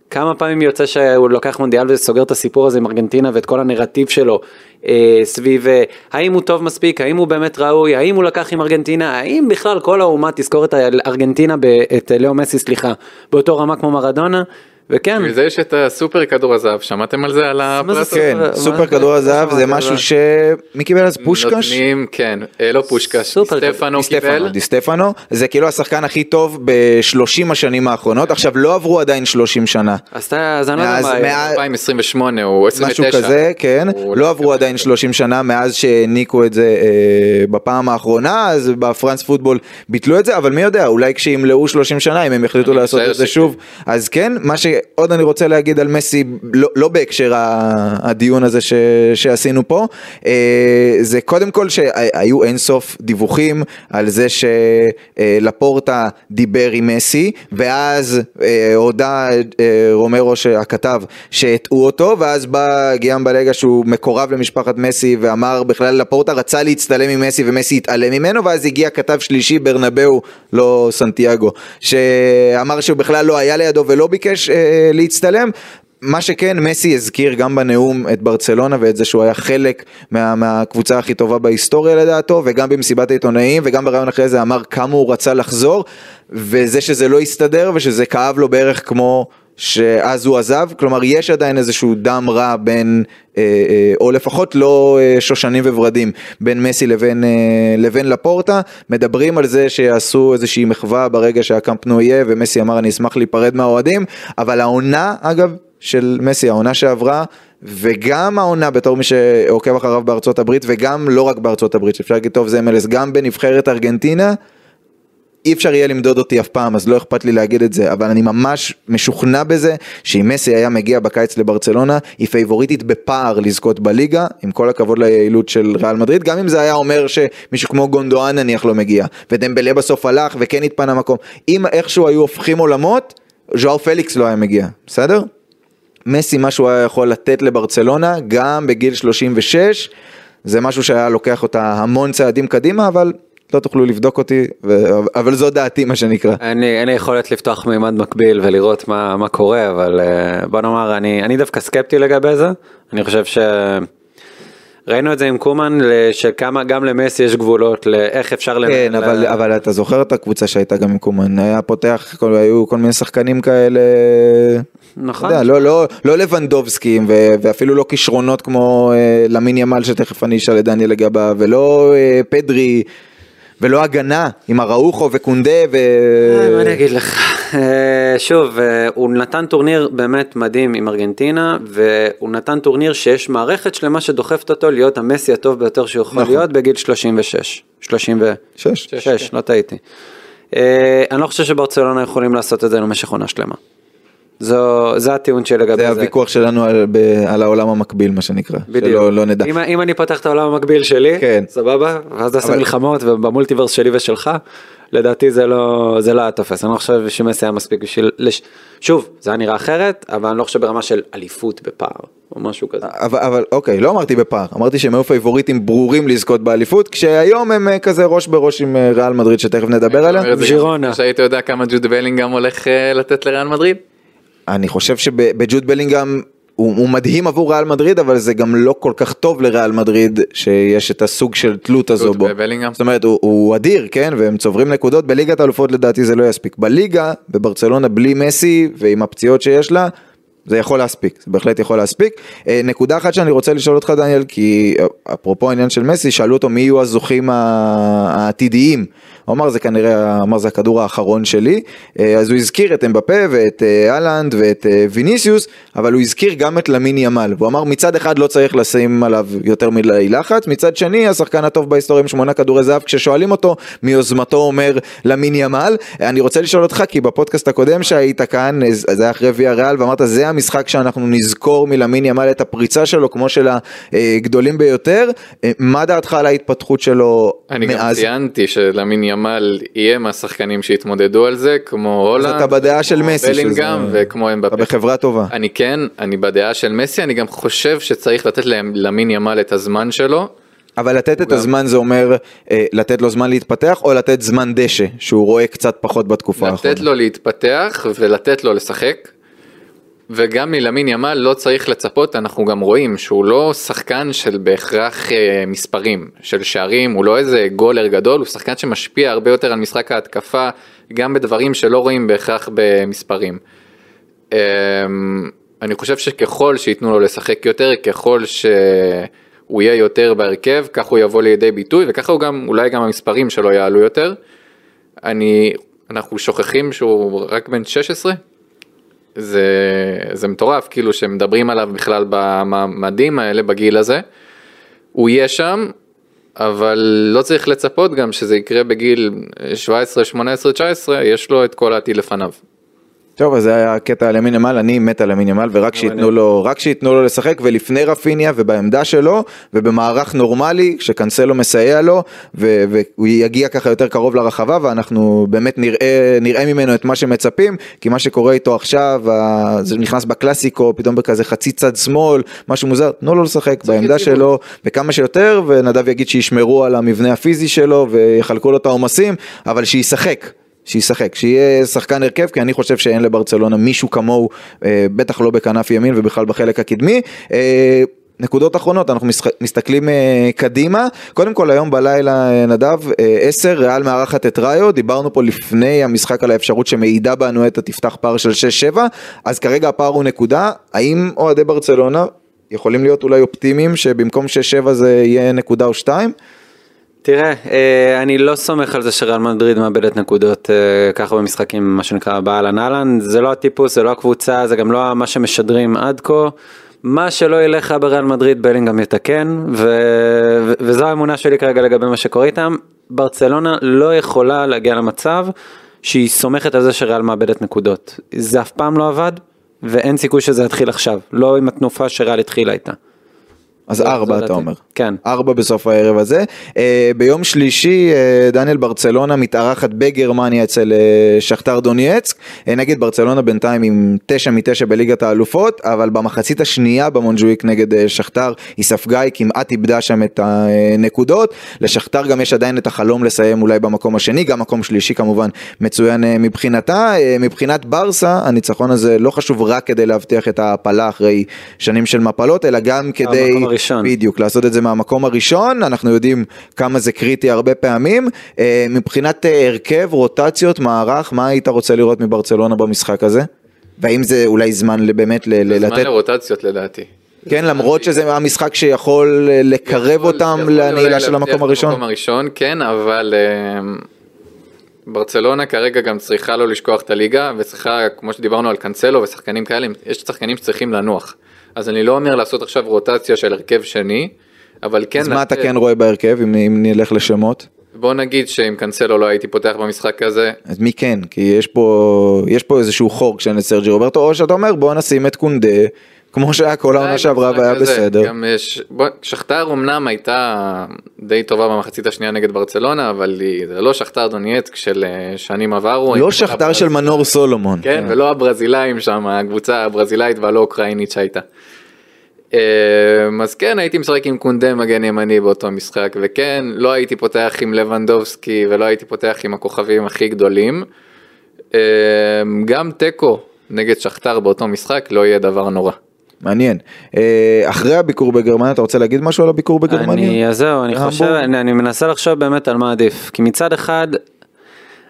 כמה פעמים יוצא שהוא לוקח מונדיאל וסוגר את הסיפור הזה עם ארגנטינה ואת כל הנרטיב שלו אה, סביב אה, האם הוא טוב מספיק, האם הוא באמת ראוי, האם הוא לקח עם ארגנטינה, האם בכלל כל האומה תזכור את ארגנטינה, את לאו מסי סליחה, באותו רמה כמו מרדונה. וכן. בשביל זה יש את הסופר כדור הזהב, שמעתם על זה? על הפרס? כן, סופר כדור הזהב זה משהו ש... מי קיבל אז פושקש? נותנים, כן, אה, לא פושקש, סטפנו קיבל. די סטפנו, זה כאילו השחקן הכי טוב בשלושים השנים האחרונות, עכשיו לא עברו עדיין שלושים שנה. אז אני לא יודע מה... 2028 או 29. משהו כזה, כן, לא עברו עדיין שלושים שנה מאז שהעניקו את זה אה, בפעם האחרונה, אז בפרנס פוטבול ביטלו את זה, אבל מי יודע, אולי כשימלאו שלושים שנה, אם הם יחליטו לעשות את זה שוב, אז כן, מה ש... עוד אני רוצה להגיד על מסי, לא, לא בהקשר הדיון הזה ש, שעשינו פה, אה, זה קודם כל שהיו אינסוף דיווחים על זה שלפורטה דיבר עם מסי, ואז אה, הודה אה, רומרו הכתב שהטעו אותו, ואז בא גיאם בלגה שהוא מקורב למשפחת מסי ואמר בכלל לפורטה רצה להצטלם עם מסי ומסי התעלם ממנו, ואז הגיע כתב שלישי ברנבאו, לא סנטיאגו, שאמר שהוא בכלל לא היה לידו ולא ביקש להצטלם. מה שכן, מסי הזכיר גם בנאום את ברצלונה ואת זה שהוא היה חלק מה, מהקבוצה הכי טובה בהיסטוריה לדעתו, וגם במסיבת העיתונאים, וגם בריאיון אחרי זה אמר כמה הוא רצה לחזור, וזה שזה לא הסתדר ושזה כאב לו בערך כמו שאז הוא עזב, כלומר יש עדיין איזשהו דם רע בין, אה, אה, או לפחות לא אה, שושנים וורדים, בין מסי לבין, לבין לפורטה, מדברים על זה שיעשו איזושהי מחווה ברגע שהקמפנו יהיה, ומסי אמר אני אשמח להיפרד מהאוהדים, אבל העונה אגב של מסי, העונה שעברה, וגם העונה בתור מי שעוקב אחריו בארצות הברית, וגם לא רק בארצות הברית, שאפשר להגיד טוב זה MLS, גם בנבחרת ארגנטינה, אי אפשר יהיה למדוד אותי אף פעם, אז לא אכפת לי להגיד את זה, אבל אני ממש משוכנע בזה שאם מסי היה מגיע בקיץ לברצלונה, היא פייבוריטית בפער לזכות בליגה, עם כל הכבוד ליעילות של ריאל מדריד, גם אם זה היה אומר שמישהו כמו גונדואן נניח לא מגיע, ודמבלה בסוף הלך וכן התפנה מקום, אם איכשהו היו הופכים עולמות, ז'או פליקס לא היה מגיע, בסדר? מסי מה שהוא היה יכול לתת לברצלונה, גם בגיל 36, זה משהו שהיה לוקח אותה המון צעדים קדימה, אבל לא תוכלו לבדוק אותי, ו... אבל זו דעתי מה שנקרא. אני, אין לי יכולת לפתוח מימד מקביל ולראות מה, מה קורה, אבל uh, בוא נאמר, אני, אני דווקא סקפטי לגבי זה, אני חושב ש... ראינו את זה עם קומן, שכמה גם למסי יש גבולות לאיך אפשר... כן, ל... אבל, אבל אתה זוכר את הקבוצה שהייתה גם עם קומן, היה פותח, כל, היו כל מיני שחקנים כאלה... נכון. יודע, לא, לא, לא לבנדובסקים ואפילו לא כישרונות כמו אה, למין ימל שתכף אני אשאל את דניאל לגביו ולא אה, פדרי ולא הגנה עם אראוחו וקונדה ו... אה, מה אני אגיד לך, [LAUGHS] אה, שוב, אה, הוא נתן טורניר באמת מדהים עם ארגנטינה, והוא נתן טורניר שיש מערכת שלמה שדוחפת אותו להיות המסי הטוב ביותר שהוא יכול נכון. להיות בגיל 36. 36, 6, לא טעיתי. אני לא חושב שברצלונה יכולים לעשות את זה במשך עונה שלמה. זו, זה הטיעון שלי לגבי זה. זה הוויכוח שלנו על, ב, על העולם המקביל מה שנקרא. בדיוק. שלא לא נדע. אם, אם אני פותח את העולם המקביל שלי, כן. סבבה, ואז נעשה אבל... מלחמות ובמולטיברס שלי ושלך, לדעתי זה לא, זה לא היה תופס, אני לא חושב שמסי היה מספיק בשביל, לש... שוב, זה היה נראה אחרת, אבל אני לא חושב ברמה של אליפות בפער, או משהו כזה. אבל, אבל אוקיי, לא אמרתי בפער, אמרתי שהם היו פייבוריטים ברורים לזכות באליפות, כשהיום הם אה, כזה ראש בראש עם אה, ריאל מדריד שתכף נדבר עליה. ז'ירונה. שהיית יודע כמה ג'וד בלינגהם הולך אה, לתת לריאל מדריד? אני חושב שבג'וד בלינגהם הוא, הוא מדהים עבור ריאל מדריד אבל זה גם לא כל כך טוב לריאל מדריד שיש את הסוג של תלות הזו בו. בבלינגהם. זאת אומרת הוא, הוא אדיר כן והם צוברים נקודות בליגת האלופות לדעתי זה לא יספיק. בליגה בברצלונה בלי מסי ועם הפציעות שיש לה זה יכול להספיק, זה בהחלט יכול להספיק. אה, נקודה אחת שאני רוצה לשאול אותך דניאל, כי אה, אפרופו העניין של מסי, שאלו אותו מי יהיו הזוכים העתידיים. הוא אמר זה כנראה, אמר זה הכדור האחרון שלי, אה, אז הוא הזכיר את אמבפה ואת אהלנד ואת ויניסיוס, אבל הוא הזכיר גם את למיני ימל, והוא אמר מצד אחד לא צריך לשים עליו יותר מדי לחץ, מצד שני השחקן הטוב בהיסטוריה עם שמונה כדורי זהב, כששואלים אותו מיוזמתו אומר למיני ימל. אני רוצה לשאול אותך, כי בפודקאסט הקודם שהיית כאן, זה היה אחרי ויה ריאל, ואמרת זה המשחק שאנחנו נזכור מלמין ימל את הפריצה שלו כמו של הגדולים ביותר. אה, מה דעתך על ההתפתחות שלו אני גם מאז? ציינתי שלמין ימל יהיה מהשחקנים שהתמודדו על זה, כמו הולנד, אתה בדעה של מסי, בלינגהם שזה- וכמו אתה אמבפה. בחברה טובה. אני כן, אני בדעה של מסי, אני גם חושב שצריך לתת להם- למין ימל את הזמן שלו. אבל לתת את גם- הזמן זה אומר אה, לתת לו זמן להתפתח או לתת זמן דשא שהוא רואה קצת פחות בתקופה האחרונה. לתת לו להתפתח ולתת לו לשחק. וגם מלמין ימל לא צריך לצפות, אנחנו גם רואים שהוא לא שחקן של בהכרח אה, מספרים, של שערים, הוא לא איזה גולר גדול, הוא שחקן שמשפיע הרבה יותר על משחק ההתקפה, גם בדברים שלא רואים בהכרח במספרים. אה, אני חושב שככל שייתנו לו לשחק יותר, ככל שהוא יהיה יותר בהרכב, כך הוא יבוא לידי ביטוי, וככה הוא גם, אולי גם המספרים שלו יעלו יותר. אני, אנחנו שוכחים שהוא רק בן 16? זה, זה מטורף, כאילו שמדברים עליו בכלל בממדים האלה בגיל הזה. הוא יהיה שם, אבל לא צריך לצפות גם שזה יקרה בגיל 17, 18, 19, יש לו את כל העתיד לפניו. טוב אז זה היה הקטע על ימין ימל אני מת על ימין ימל ורק שייתנו לו רק שייתנו לו לשחק ולפני רפיניה ובעמדה שלו ובמערך נורמלי שקנסלו מסייע לו ו- והוא יגיע ככה יותר קרוב לרחבה ואנחנו באמת נראה נראה ממנו את מה שמצפים כי מה שקורה איתו עכשיו זה נכנס בקלאסיקו פתאום בכזה חצי צד שמאל משהו מוזר תנו לו לשחק בעמדה. שלו וכמה שיותר ונדב יגיד שישמרו על המבנה הפיזי שלו ויחלקו לו את העומסים אבל שישחק. שישחק, שיהיה שחקן הרכב, כי אני חושב שאין לברצלונה מישהו כמוהו, אה, בטח לא בכנף ימין ובכלל בחלק הקדמי. אה, נקודות אחרונות, אנחנו מסתכלים אה, קדימה. קודם כל היום בלילה, אה, נדב, אה, 10, ריאל מארחת את ראיו, דיברנו פה לפני המשחק על האפשרות שמעידה בנו את תפתח פער של 6-7, אז כרגע הפער הוא נקודה. האם אוהדי ברצלונה יכולים להיות אולי אופטימיים שבמקום 6-7 זה יהיה נקודה או שתיים? תראה, אה, אני לא סומך על זה שריאל מדריד מאבדת נקודות אה, ככה במשחקים, מה שנקרא באהלן אהלן, זה לא הטיפוס, זה לא הקבוצה, זה גם לא מה שמשדרים עד כה. מה שלא ילך לך בריאל מדריד בלינגהם יתקן, ו... ו- וזו האמונה שלי כרגע לגבי מה שקורה איתם. ברצלונה לא יכולה להגיע למצב שהיא סומכת על זה שריאל מאבדת נקודות. זה אף פעם לא עבד, ואין סיכוי שזה יתחיל עכשיו, לא עם התנופה שריאל התחילה איתה. אז ארבע אתה. אומר. כן. ארבע בסוף הערב הזה. אה, ביום שלישי אה, דניאל ברצלונה מתארחת בגרמניה אצל אה, שכתר דונייצק. נגיד ברצלונה בינתיים עם תשע מתשע בליגת האלופות, אבל במחצית השנייה במונג'וויק נגד שכתר היא ספגה, היא כמעט איבדה שם את הנקודות. לשכתר גם יש עדיין את החלום לסיים אולי במקום השני, גם מקום שלישי כמובן מצוין מבחינתה. מבחינת ברסה הניצחון הזה לא חשוב רק כדי להבטיח את ההעפלה אחרי שנים של מפלות, אלא גם כדי... הראשון. בדיוק, לעשות את זה מהמקום הראשון, אנחנו יודעים כמה זה קריטי הרבה פעמים. אה, מבחינת אה, הרכב, רוטציות, מערך, מה היית רוצה לראות מברצלונה במשחק הזה? והאם זה אולי זמן באמת ל- ל- זמן לתת, לרוטציות לדעתי. כן, למרות שזה המשחק שיכול אה, לקרב יכול- אותם לנעילה של המקום הראשון? הראשון, כן, אבל ברצלונה כרגע גם צריכה לא לשכוח את הליגה, וצריכה, כמו שדיברנו על קאנסלו ושחקנים כאלה, יש שחקנים שצריכים לנוח. אז אני לא אומר לעשות עכשיו רוטציה של הרכב שני, אבל כן... אז מה אתה לתת- כן רואה בהרכב, אם אם נלך לשמות? בוא נגיד שעם קאנסלו לא הייתי פותח במשחק הזה, אז מי כן? כי יש פה, יש פה איזשהו חור כשאין את סרג'י רוברטו, או שאתה אומר בוא נשים את קונדה, כמו שהיה כל העונה שעברה והיה. בסדר. גם יש, בוא, שכתר אמנם הייתה די טובה במחצית השנייה נגד ברצלונה, אבל היא, זה לא שכתר דונייצק של אה, שנים עברו. לא שכתר הברז- של מנור סולומון. כן, ולא הברזילאים שם, הקבוצה הברזילאית והלא אוקראינית שהייתה. אה, אז כן, הייתי משחק עם קונדה מגן ימני באותו משחק, וכן, לא הייתי פותח עם לבנדובסקי ולא הייתי פותח עם הכוכבים הכי גדולים. אה, גם תיקו נגד שכתר באותו משחק לא יהיה דבר נורא. מעניין. אה, אחרי הביקור בגרמניה, אתה רוצה להגיד משהו על הביקור בגרמניה? אני, אז זהו, אני בהמבורג? חושב, אני, אני מנסה לחשוב באמת על מה עדיף. כי מצד אחד,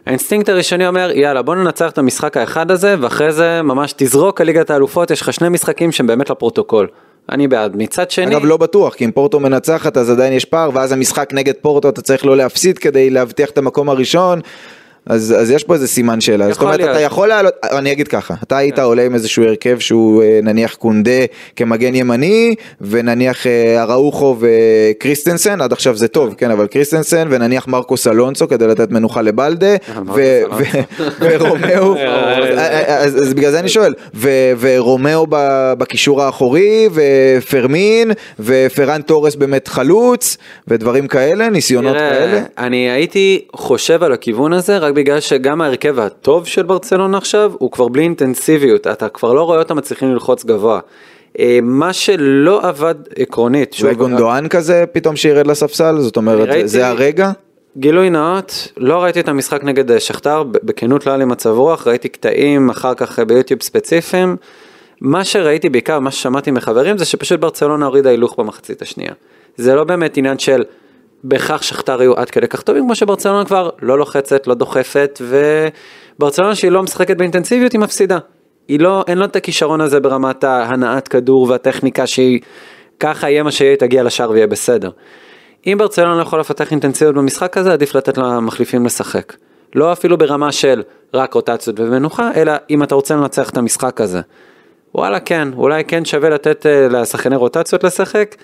האינסטינקט הראשוני אומר, יאללה, בוא ננצח את המשחק האחד הזה, ואחרי זה ממש תזרוק על ליגת האלופות, יש לך שני משחקים שהם באמת לפרוטוקול. אני בעד. מצד שני, אגב לא בטוח, כי אם פורטו מנצחת אז עדיין יש פער, ואז המשחק נגד פורטו אתה צריך לא להפסיד כדי להבטיח את המקום הראשון. אז, אז יש פה איזה סימן שאלה. זאת אומרת, להיות. אתה יכול לעלות, אני אגיד ככה, אתה היית עולה עם איזשהו הרכב שהוא אה, נניח קונדה כמגן ימני, ונניח אה, אראוחו וקריסטנסן, עד עכשיו זה טוב, כן, אבל קריסטנסן, ונניח מרקוס אלונסו כדי לתת מנוחה לבלדה. ו- ורומאו, אז- אז בגלל זה אני שואל, ורומאו בקישור האחורי, ופרמין, ופרן תורס באמת חלוץ, ודברים כאלה, ניסיונות כאלה. אני הייתי חושב על הכיוון הזה רק בגלל שגם ההרכב הטוב של ברצלונה עכשיו הוא כבר בלי אינטנסיביות, אתה כבר לא רואה אותם מצליחים ללחוץ גבוה. אה, מה שלא עבד עקרונית, אולי גונדואן כזה פתאום שירד לספסל, זאת אומרת, ראיתי- זה הרגע? גילוי נאות, לא ראיתי את המשחק נגד אה, שכתר, בכנות לא היה לי מצב רוח, ראיתי קטעים אחר כך אה, ביוטיוב ספציפיים. מה שראיתי בעיקר, מה ששמעתי מחברים, זה שפשוט ברצלונה הורידה הילוך במחצית השנייה. זה לא באמת עניין של בהכרח שכתר יהיו עד כדי כך טובים, כמו שברצלונה כבר לא לוחצת, לא דוחפת, וברצלונה שהיא לא משחקת באינטנסיביות היא מפסידה. היא לא, אין לה את הכישרון הזה ברמת ההנעת כדור והטכניקה שהיא, ככה יהיה מה שיהיה, תגיע לשער ויהיה בסדר. אם ברצלונה לא יכולה לפתח אינטנסיביות במשחק הזה, עדיף לתת למחליפים לשחק. לא אפילו ברמה של רק רוטציות ומנוחה, אלא אם אתה רוצה לנצח את המשחק הזה. וואלה כן, אולי כן שווה לתת אה, לשחקני רוטציות לשחק,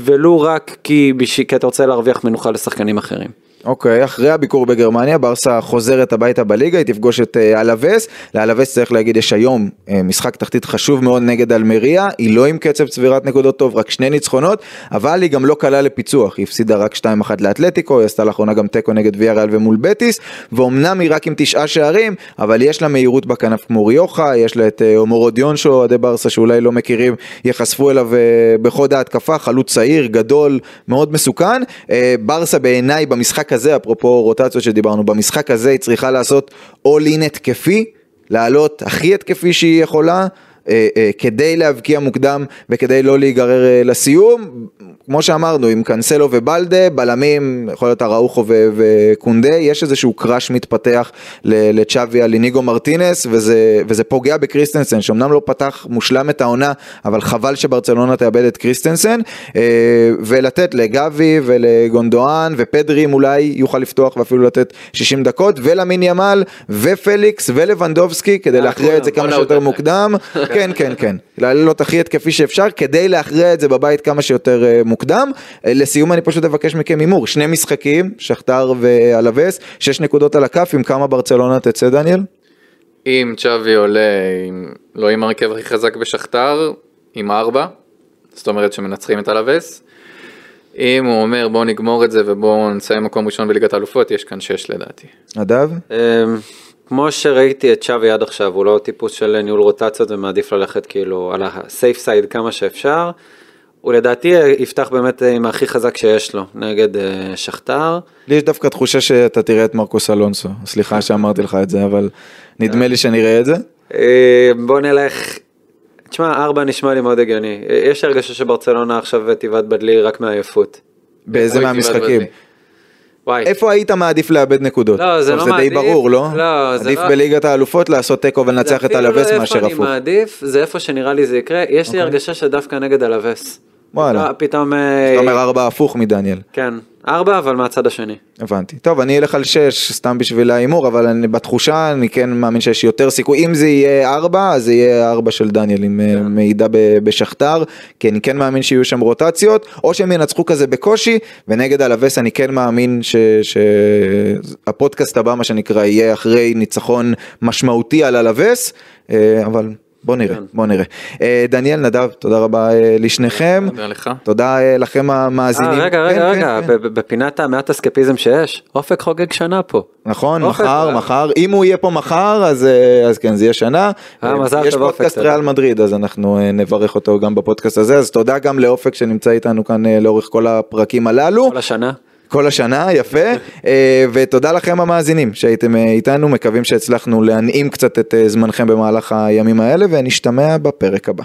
ולו רק כי, כי אתה רוצה להרוויח מנוחה לשחקנים אחרים. אוקיי, אחרי הביקור בגרמניה, ברסה חוזרת הביתה בליגה, היא תפגוש את אה, אלווס. לאלווס צריך להגיד, יש היום אה, משחק תחתית חשוב מאוד נגד אלמריה, היא לא עם קצב צבירת נקודות טוב, רק שני ניצחונות, אבל היא גם לא קלה לפיצוח, היא הפסידה רק 2-1 לאתלטיקו, היא עשתה לאחרונה גם תיקו נגד ויאריאל ומול בטיס, ואומנם היא רק עם תשעה שערים, אבל יש לה מהירות בכנף כמו ריוחה, יש לה את אה, הומורו דיונשו, אוהדי ברסה שאולי לא מכירים, ייחשפו אליו אה, בחוד ההתקפה, חלוץ צעיר, גדול, מאוד מסוכן. אה, ברסה בעיניי במשחק הזה, אפרופו רוטציות שדיברנו, במשחק הזה היא צריכה לעשות all in התקפי, לעלות הכי התקפי שהיא יכולה. אה, אה, כדי להבקיע מוקדם וכדי לא להיגרר אה, לסיום, כמו שאמרנו, עם קאנסלו ובלדה, בלמים, יכול להיות אראוחו וקונדה, יש איזשהו crush מתפתח לצ'אבי על איניגו מרטינס, וזה, וזה פוגע בקריסטנסן, שאומנם לא פתח מושלם את העונה, אבל חבל שברצלונה תאבד את קריסטנסן, ולתת לגבי ולגונדואן ופדרי אם אולי יוכל לפתוח ואפילו לתת 60 דקות, ולמין ימל ופליקס ולבנדובסקי, כדי להכריע את זה כמה שיותר. מוקדם, [LAUGHS] כן כן כן, לעלות הכי התקפי שאפשר, כדי להכריע את זה בבית כמה שיותר אה, מוקדם. אה, לסיום אני פשוט אבקש מכם הימור, שני משחקים, שכתר ואלווס, שש נקודות על הכף, עם כמה ברצלונה תצא דניאל? אם צ'אבי עולה, עם, לא עם הרכב הכי חזק בשכתר, עם ארבע, זאת אומרת שמנצחים את אלווס. אם הוא אומר בואו נגמור את זה ובואו נסיים מקום ראשון בליגת האלופות, יש כאן שש לדעתי. נדב? כמו שראיתי את שווי עד עכשיו, הוא לא טיפוס של ניהול רוטציות ומעדיף ללכת כאילו על ה-safe side כמה שאפשר. הוא לדעתי יפתח באמת עם הכי חזק שיש לו, נגד אה, שכתר. לי יש דווקא תחושה שאתה תראה את מרקוס אלונסו, סליחה שאמרתי לך את זה, אבל נדמה לי שנראה את זה. אה, בוא נלך, תשמע, ארבע נשמע לי מאוד הגיוני. אה, יש הרגשה שברצלונה עכשיו תיבד בדלי רק מעייפות. באיזה מהמשחקים? וואי. איפה היית מעדיף לאבד נקודות? לא, זה לא זה די מעדיף. ברור, לא? לא, זה עדיף לא- בליגת האלופות לעשות תיקו ולנצח את זה אפילו לא מאשר איפה אני הפוך. מעדיף, זה איפה שנראה לי זה יקרה. יש לי הרגשה שדווקא נגד אלווס. וואלה. פתאום... אה, אתה אומר ארבע הפוך מדניאל. כן, ארבע אבל מהצד השני. הבנתי. טוב, אני אלך על שש, סתם בשביל ההימור, אבל אני, בתחושה אני כן מאמין שיש יותר סיכוי. אם זה יהיה ארבע, אז זה יהיה ארבע של דניאל עם כן. אה, מעידה ב- בשכתר, כי אני כן מאמין שיהיו שם רוטציות, או שהם ינצחו כזה בקושי, ונגד אלווס אני כן מאמין שהפודקאסט הבא, מה שנקרא, יהיה אחרי ניצחון משמעותי על אלווס, אה, אבל... בוא נראה, כן. בוא נראה. אה, דניאל, נדב, תודה רבה אה, לשניכם. תודה לך. תודה אה, לכם המאזינים. אה, רגע, כן, רגע, כן, רגע, כן. ב- ב- בפינת המעט אסקפיזם שיש, אופק חוגג שנה פה. נכון, אופק, מחר, אה. מחר. אם הוא יהיה פה מחר, אז, אה, אז כן, זה יהיה שנה. אה, מזל יש טוב, אופק, פודקאסט. ריאל מדריד, אז אנחנו אה, נברך אותו גם בפודקאסט הזה, אז תודה גם לאופק שנמצא איתנו כאן אה, לאורך כל הפרקים הללו. כל השנה. כל השנה, יפה, אה, ותודה לכם המאזינים שהייתם אה, איתנו, מקווים שהצלחנו להנעים קצת את אה, זמנכם במהלך הימים האלה, ונשתמע בפרק הבא.